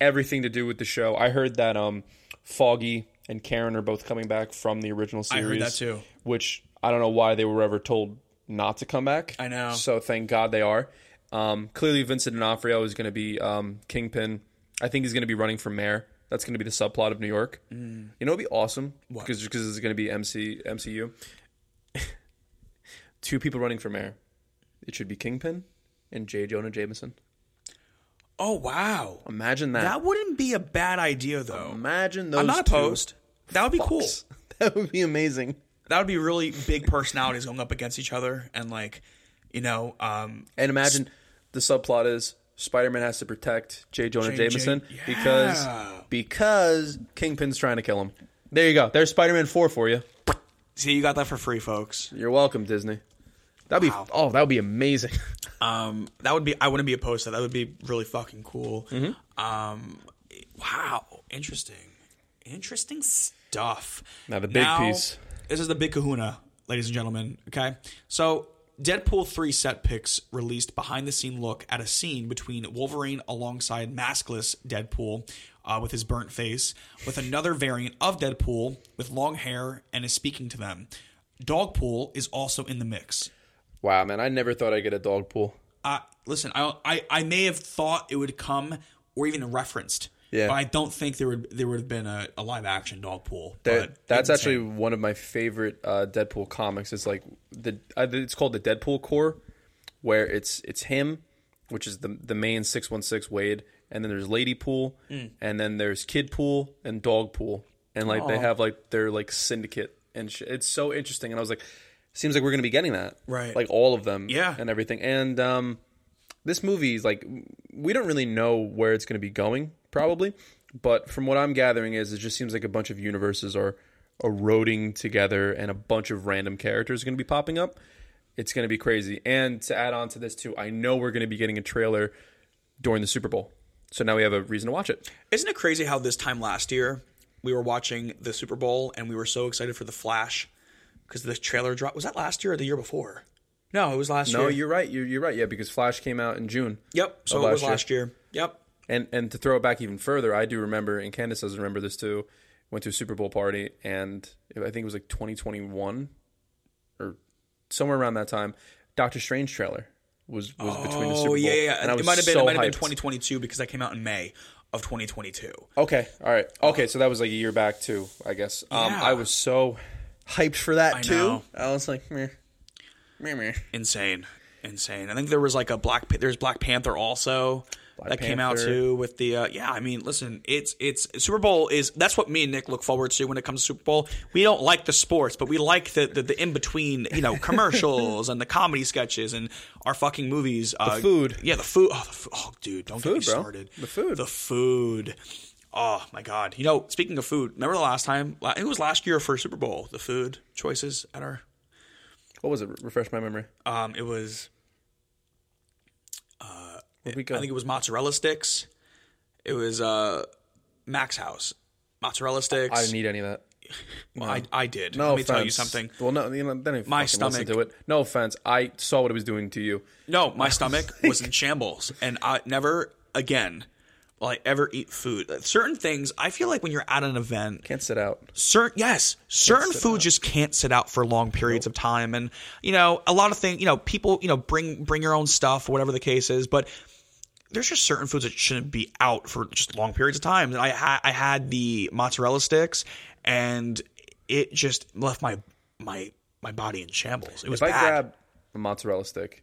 everything to do with the show. I heard that um, Foggy and Karen are both coming back from the original I series. heard that too. Which I don't know why they were ever told not to come back. I know. So thank God they are. Um, clearly, Vincent D'Onofrio is going to be um, Kingpin. I think he's going to be running for mayor. That's going to be the subplot of New York. Mm. You know, it'd be awesome because because it's going to be MC MCU. Two people running for mayor. It should be Kingpin and J. Jonah Jameson. Oh wow. Imagine that. That wouldn't be a bad idea though. Imagine those. I'm not two opposed. That would be cool. That would be amazing. That would be really big personalities going up against each other, and like, you know, um, And imagine the subplot is Spider-Man has to protect J. Jonah J- J- Jameson yeah. because because Kingpin's trying to kill him. There you go. There's Spider-Man 4 for you. see, you got that for free, folks. You're welcome, Disney. That'd be Wow. oh, that would be amazing. Um, that would be. I wouldn't be opposed to that. That would be really fucking cool. Mm-hmm. Um, wow, interesting, interesting stuff. Now the big piece. This is the big Kahuna, ladies and gentlemen. Okay, so Deadpool three set pics released behind the scene look at a scene between Wolverine alongside maskless Deadpool. Uh, with his burnt face, with another variant of Deadpool with long hair and is speaking to them. Dogpool is also in the mix. wow, man, I never thought I'd get a dog pool. Uh, listen, I, I I may have thought it would come or even referenced. Yeah. But I don't think there would there would have been a, a live action dog pool. That- that's actually insane. one of my favorite uh, Deadpool comics. It's like the uh, it's called the Deadpool Corps, where it's it's him, which is the the main six one six Wade, and then there's Lady Pool, Hmm. and then there's Kid Pool and Dog Pool, and like they have like their like syndicate and sh- it's so interesting. And I was like, seems like we're gonna be getting that, Right. Like all of them, Yeah. and everything. And um, this movie is like we don't really know where it's going to be going probably but from what i'm gathering is it just seems like a bunch of universes are eroding together and a bunch of random characters are going to be popping up it's going to be crazy and to add on to this too i know we're going to be getting a trailer during the super bowl so now we have a reason to watch it Isn't it crazy how this time last year we were watching the Super Bowl and we were so excited for the Flash because the trailer dropped. was that last year or the year before? No, it was last no year. No, you're right you're, you're right yeah because flash came out in june Yep. So it was last last year. Yep. And and to throw it back even further, I do remember, and Candace doesn't remember this too. Went to a Super Bowl party, and I think it was like 2021 or somewhere around that time. Doctor Strange trailer was was between the Super Bowl. Oh yeah, yeah. And I was it might have been so it might have been 2022 because I came out in May of 2022. Okay, all right, okay. So that was like a year back too, I guess. Um, Yeah. I was so hyped for that I too. know. I was like, meh, meh, meh. Insane, insane. I think there was like a Black. There's Black Panther also that came out too with the. Uh, yeah, I mean, listen, it's it's Super Bowl is that's what me and Nick look forward to when it comes to Super Bowl. We don't like the sports, but we like the the, the in between, you know, commercials and the comedy sketches and our fucking movies. Uh, food. yeah, the food. Oh, the food. oh dude, don't get me bro. started. The food. the food. Oh my god! You know, speaking of food, remember the last time? It was last year for Super Bowl. The food choices at our What was it? Refresh my memory. um, it was Where'd we go? I think it was mozzarella sticks. It was uh, Max House mozzarella sticks. I didn't eat any of that. Well, I, I did. No Let me offense. tell you something. Well, no, you know, then My stomach- to it. No offense. I saw what it was doing to you. No, my stomach was in shambles, and I never again will I ever eat food. Certain things, I feel like when you're at an event, Can't sit out. certain yes certain food foods just can't sit out for long periods of time and you know a lot of things you know people you know bring bring your own stuff whatever the case is but there's just certain foods that shouldn't be out for just long periods of time and i had i had the mozzarella sticks and it just left my my my body in shambles it was If I bad grab a mozzarella stick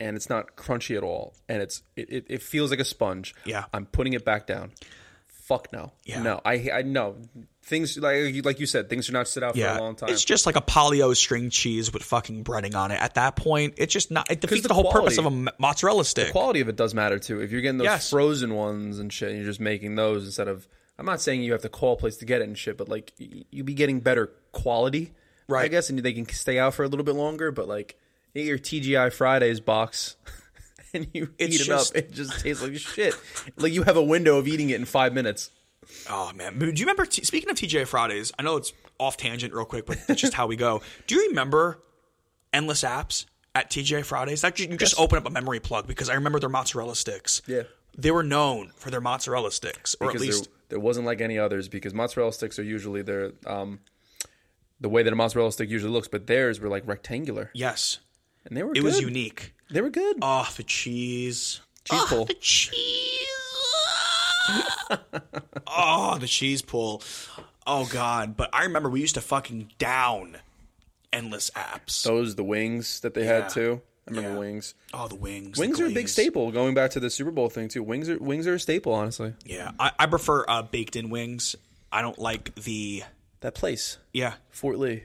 and it's not crunchy at all, and it's it, it, it feels like a sponge, Yeah. I'm putting it back down. Fuck no, Yeah. no. I I know things like you- like you said, things should not sit out yeah, for a long time. it's just like a Polly-O string cheese with fucking breading on it. At that point, it's just not. It defeats the the, whole purpose of a mozzarella stick. The quality of it does matter too. If you're getting those Yes. frozen ones and shit, and you're just making those instead of. I'm not saying you have to call a place to get it and shit, but like y- you be getting better quality, right? I guess, and they can stay out for a little bit longer. But like, you get your TGI Fridays box, and you It's eat it up, it just tastes like shit. Like you have a window of eating it in five minutes. Oh man, do you remember? T- speaking of TJ Fridays, I know it's off tangent real quick, but that's just how we go. Do you remember endless apps at TJ Fridays? That you you just open up a memory plug because I remember their mozzarella sticks. Yeah. they were known for their mozzarella sticks, or because at least there, there wasn't like any others because mozzarella sticks are usually their um the way that a mozzarella stick usually looks, but theirs were like rectangular, yes, and they were it good. was unique. They were good. Oh, the cheese. Cheese oh, pull. The cheese. oh, the cheese pull. Oh God! But I remember we used to fucking down endless apps. Those the wings that they Yeah. had too. I remember Yeah. wings. Oh, the wings. Wings the are a big staple. Going back to the Super Bowl thing too. Wings are wings are a staple. Honestly, Yeah, I, I prefer uh, baked in wings. I don't like the that place, yeah. Fort Lee.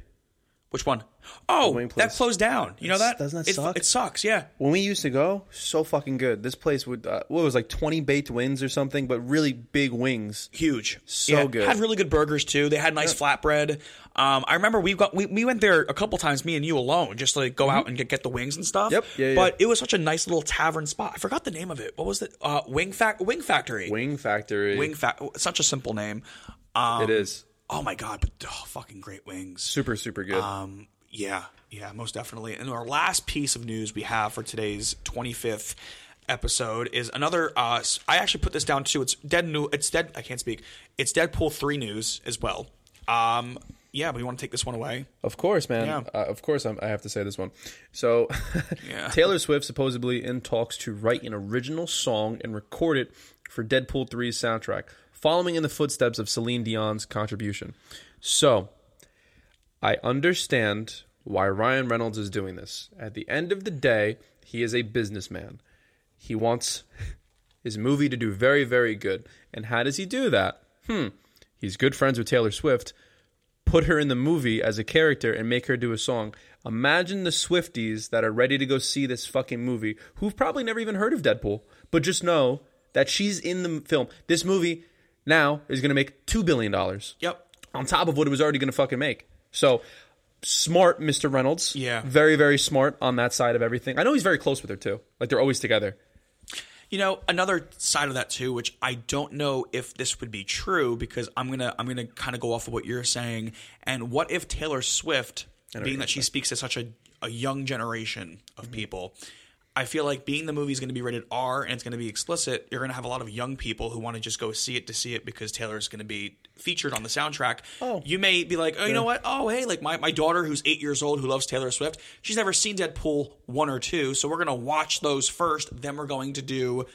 Which one? Oh, that closed down. You know that? doesn't that it, suck? It sucks. Yeah. When we used to go, so fucking good. This place would uh, what was it, like twenty baked wings or something, but really big wings. Huge, So Yeah, good. Had really good burgers too. They had nice flatbread. Um, I remember we got we, we went there a couple times, me and you alone, just to like go out and get, get the wings and stuff. Mm-hmm. Yep. Yeah, yeah. But it was such a nice little tavern spot. I forgot the name of it. What was it? Uh, Wing Fac Wing Factory. Wing Factory. Wing Fac. Such a simple name. Um, It is Oh my god! But oh, fucking great wings. super super good. Um, yeah, yeah, most definitely. And our last piece of news we have for today's 25th episode is another. Uh, I actually put this down too. It's dead new. It's dead. I can't speak. It's Deadpool three news as well. Um, Yeah, but you want to take this one away? Of course, man. Yeah. Uh, of course, I'm, I have to say this one. So, Yeah. Taylor Swift supposedly in talks to write an original song and record it for Deadpool 3's soundtrack, following in the footsteps of Celine Dion's contribution. So, I understand why Ryan Reynolds is doing this. At the end of the day, he is a businessman. He wants his movie to do very, very good. And how does he do that? Hmm. He's good friends with Taylor Swift. Put her in the movie as a character and make her do a song. Imagine the Swifties that are ready to go see this fucking movie, who've probably never even heard of Deadpool, but just know that she's in the film. This movie now is going to make $2 billion Yep. on top of what it was already going to fucking make. So smart, Mr. Reynolds. Yeah. Very, very smart on that side of everything. I know he's very close with her too. Like they're always together. You know, another side of that too, which I don't know if this would be true because I'm gonna I'm gonna kind of go off of what you're saying. And what if Taylor Swift, being that she speaks to such a, a young generation of mm-hmm. people, I feel like being the movie is going to be rated R and it's going to be explicit. You're going to have a lot of young people who want to just go see it to see it because Taylor's going to be featured on the soundtrack. Oh. you may be like, oh, you know what? Oh, hey, like my, my daughter who's eight years old who loves Taylor Swift, she's never seen Deadpool one or two, so we're going to watch those first. Then we're going to do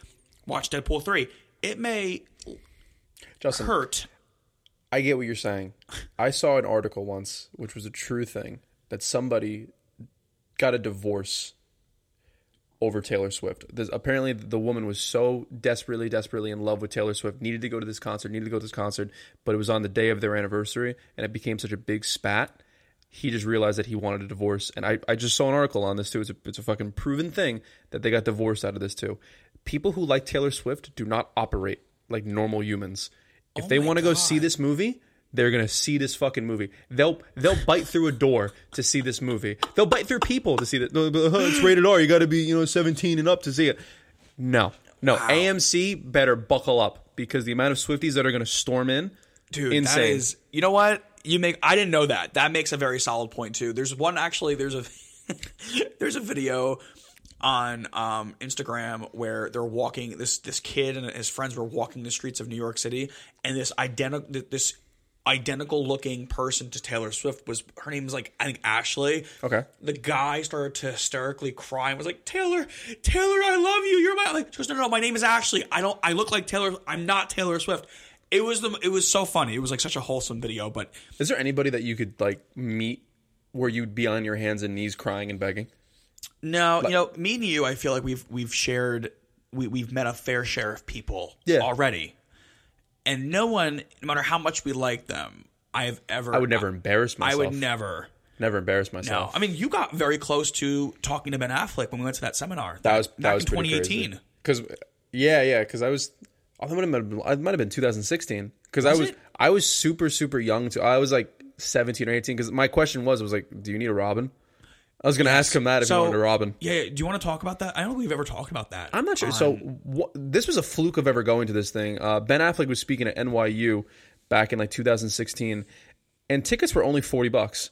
watch Deadpool three. It may Justin, hurt. I get what you're saying. I saw an article once, which was a true thing, that somebody got a divorce over Taylor Swift. There's, apparently, the woman was so desperately, desperately in love with Taylor Swift, needed to go to this concert, needed to go to this concert, but it was on the day of their anniversary, and it became such a big spat. He just realized that he wanted a divorce, and I, I just saw an article on this too. It's a, it's a fucking proven thing that they got divorced out of this too. People who like Taylor Swift do not operate like normal humans. If oh they want to go see this movie, they're gonna see this fucking movie. They'll they'll bite through a door to see this movie. They'll bite through people to see that. It's rated R. You got to be you know seventeen and up to see it. No, no. AMC better buckle up because the amount of Swifties that are gonna storm in, Dude, insane. that is. You know what? You make. I didn't know that. That makes a very solid point too. There's one actually. There's a there's a video on um, Instagram where they're walking. This this kid and his friends were walking the streets of New York City, and this identical this identical looking person to Taylor Swift was her name was like I think Ashley. Okay. The guy started to hysterically cry and was like, Taylor, Taylor, I love you. You're my like she goes, No, no, no, my name is Ashley. I don't I look like Taylor. I'm not Taylor Swift. It was the it was so funny. It was like such a wholesome video, but Is there anybody that you could like meet where you'd be on your hands and knees crying and begging? no, you know, me and you, I feel like we've we've shared we we've met a fair share of people Yeah. already. And no one, no matter how much we like them, I have ever I would never embarrass myself. I would never never embarrass myself. No. I mean you got very close to talking to Ben Affleck when we went to that seminar. That was back that was in 2018. Because yeah, yeah, because I was. Might have been. It might have been 2016. Because I Was was it? I was super super young too. I was like 17 or 18. Because my question was was like, do you need a Robin? I was gonna ask him that if he wanted to, Robin. Yeah, yeah, do you want to talk about that? I don't think we've ever talked about that. I'm not sure. on- So wh- this was a fluke of ever going to this thing. Uh, ben Affleck was speaking at NYU back in like 2016, and tickets were only 40 bucks.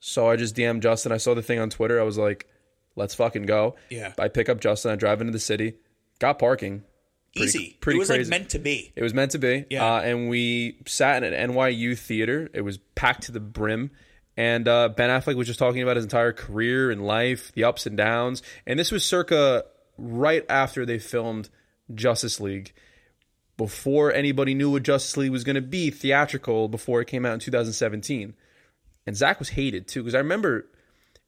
So I just DM'd Justin. I saw the thing on Twitter. I was like, "Let's fucking go." Yeah. I pick up Justin. I drive into the city. Got parking. Pretty- easy. pretty it was crazy. like meant to be. It was meant to be. Yeah. Uh, and we sat in an NYU theater. It was packed to the brim. And uh, Ben Affleck was just talking about his entire career and life, the ups and downs. And this was circa right after they filmed Justice League. Before anybody knew what Justice League was going to be theatrical, before it came out in 2017. And Zack was hated too, because I remember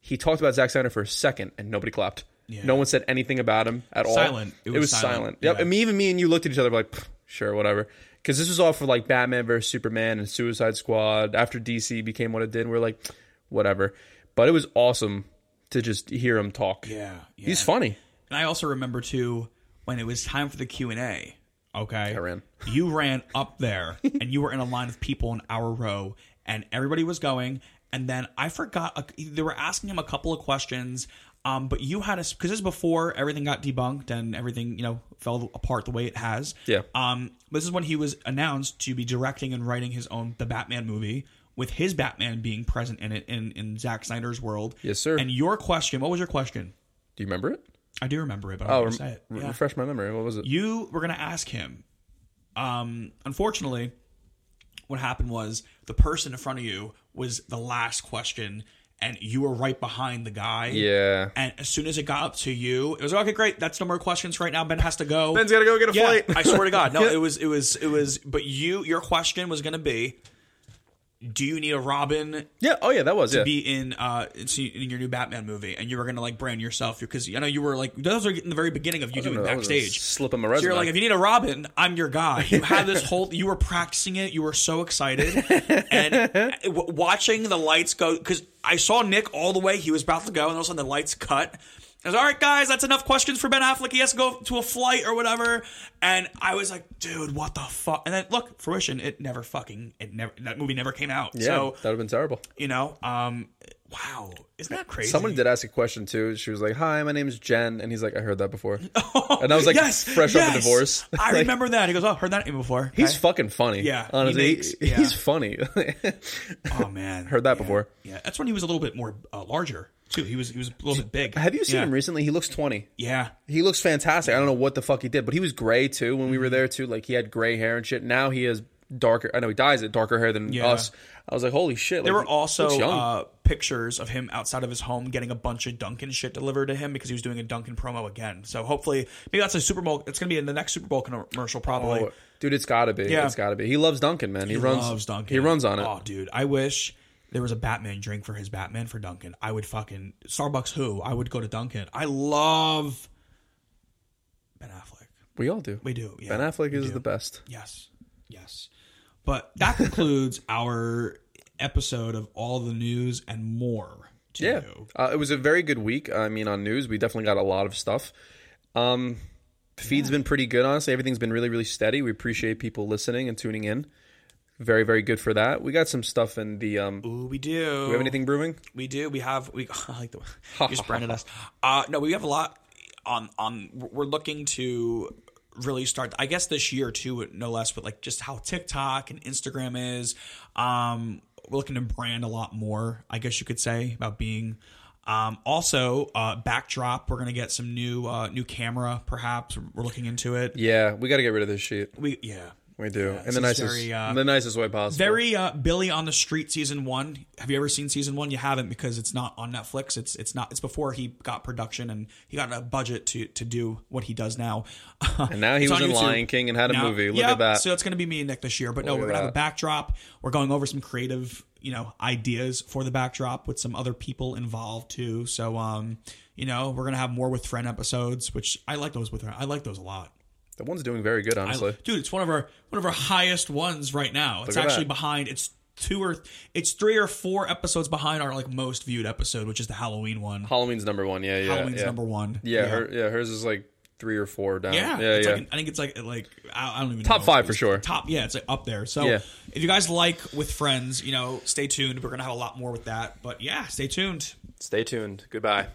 he talked about Zack Snyder for a second and nobody clapped. No one said anything about him at all. Silent. It It, was silent. silent. Yep. Yeah. Even me and you looked at each other like, sure, whatever. Because this was all for like Batman versus Superman and Suicide Squad. After DC became what it did, we're like, whatever. But it was awesome to just hear him talk. Yeah, yeah. He's funny. And I also remember too when it was time for the Q and A. Okay, I ran. You ran up there, and you were in a line of people in our row, and everybody was going. And then I forgot they were asking him a couple of questions. Um, but you had a because this is before everything got debunked and everything you know fell apart the way it has. Yeah. Um, this is when he was announced to be directing and writing his own the Batman movie with his Batman being present in it in in Zack Snyder's world. Yes, sir. And your question, what was your question? Do you remember it? I do remember it, but I'm Oh, not rem- it. Yeah. refresh my memory. What was it? You were gonna ask him. Um, unfortunately, what happened was the person in front of you was the last question, and you were right behind the guy. Yeah. And as soon as it got up to you, it was like, okay. Great, that's no more questions right now. Ben has to go. Ben's gotta go get a yeah, flight. I swear to God, no. It was, it was, it was. But you, your question was going to be, do you need a Robin Yeah. Oh yeah, that was yeah. be in uh in your new Batman movie, and you were gonna like brand yourself because I know you were like those are in the very beginning of you doing a backstage. slip of my So you're like, if you need a Robin, I'm your guy. You had this whole, you were practicing it. You were so excited, and w- watching the lights go because I saw Nick all the way. He was about to go, and all of a sudden the lights cut. I was all right, guys. That's enough questions for Ben Affleck. He has to go to a flight or whatever. And I was like, dude, what the fuck? And then look, fruition. It never fucking. It never. That movie never came out. yeah, So that would have been terrible. you know, um, wow, isn't that crazy? Someone did ask a question too. She was like, "Hi, my name's Jen," and he's like, "I heard that before." and I was like, yes, fresh off a divorce. I Like, remember that. He goes, "Oh, heard that name before." He's fucking funny. Yeah, honestly, he makes- yeah. he's funny. oh man, Heard that Yeah. before. Yeah, that's when he was a little bit more uh, larger too. He was he was a little bit big. Have you seen Yeah. him recently? He looks twenty. Yeah, He looks fantastic. I don't know what the fuck he did, but he was gray too when we were there too. Like he had gray hair and shit. Now he has darker. I know he dyes it darker hair than Yeah. us. I was like, holy shit! there were also uh, pictures of him outside of his home getting a bunch of Dunkin' shit delivered to him because he was doing a Dunkin' promo again. So hopefully, maybe that's a Super Bowl. It's gonna be in the next Super Bowl commercial, probably. Oh, dude, it's got to be. Yeah. It's got to be. He loves Dunkin', man. He, He runs. Dunkin'. He runs on it. Oh, dude, I wish there was a Batman drink for his Batman for Dunkin'. I would fucking Starbucks. Who? I would go to Dunkin'. I love Ben Affleck. We all do. We do. Yeah, ben Affleck is do. the best. Yes. Yes. But that concludes our episode of all the news and more. To Yeah, you. uh, it was a very good week. I mean, on news, we definitely got a lot of stuff. Um, feed's been pretty good, honestly. Everything's been really, really steady. We appreciate people listening and tuning in. Very, very good for that. We got some stuff in the. Um, Ooh, we do. we have anything brewing? We do. We have. We I like the you just branded us. Uh, no, we have a lot on on. We're looking to really start. I guess this year too, no less. but like just how TikTok and Instagram is. Um, we're looking to brand a lot more. I guess you could say about being. Um, also, uh, backdrop. We're gonna get some new uh, new camera. Perhaps we're looking into it. Yeah, we got to get rid of this shit. We yeah. We do, Yeah, in the nicest, very, uh, the nicest way possible. Very uh, Billy on the Street season one. Have you ever seen season one? You haven't because it's not on Netflix. It's it's not. It's before he got production and he got a budget to to do what he does now. And now he was in YouTube. Lion King and had a Now- movie. Look yeah, at that. So it's going to be me and Nick this year. But no, we're going to have a backdrop. We're going over some creative, you know, ideas for the backdrop with some other people involved too. So um, you know, we're going to have more with friend episodes, which I like those with. I like those a lot. The one's doing very good, I- honestly. dude, it's one of our one of our highest ones right now. It's actually that. behind. It's two or it's three or four episodes behind our like most viewed episode, which is the Halloween one. Halloween's number one. Yeah, yeah. Halloween's yeah. number one. Yeah, Her, yeah, hers is like three or four down. Yeah, yeah, yeah. Like, I think it's like like I I don't even know. Top know. five for sure. Top, yeah, it's like up there. So Yeah. if you guys like with friends, you know, stay tuned. We're gonna have a lot more with that. But yeah, stay tuned. Stay tuned. Goodbye.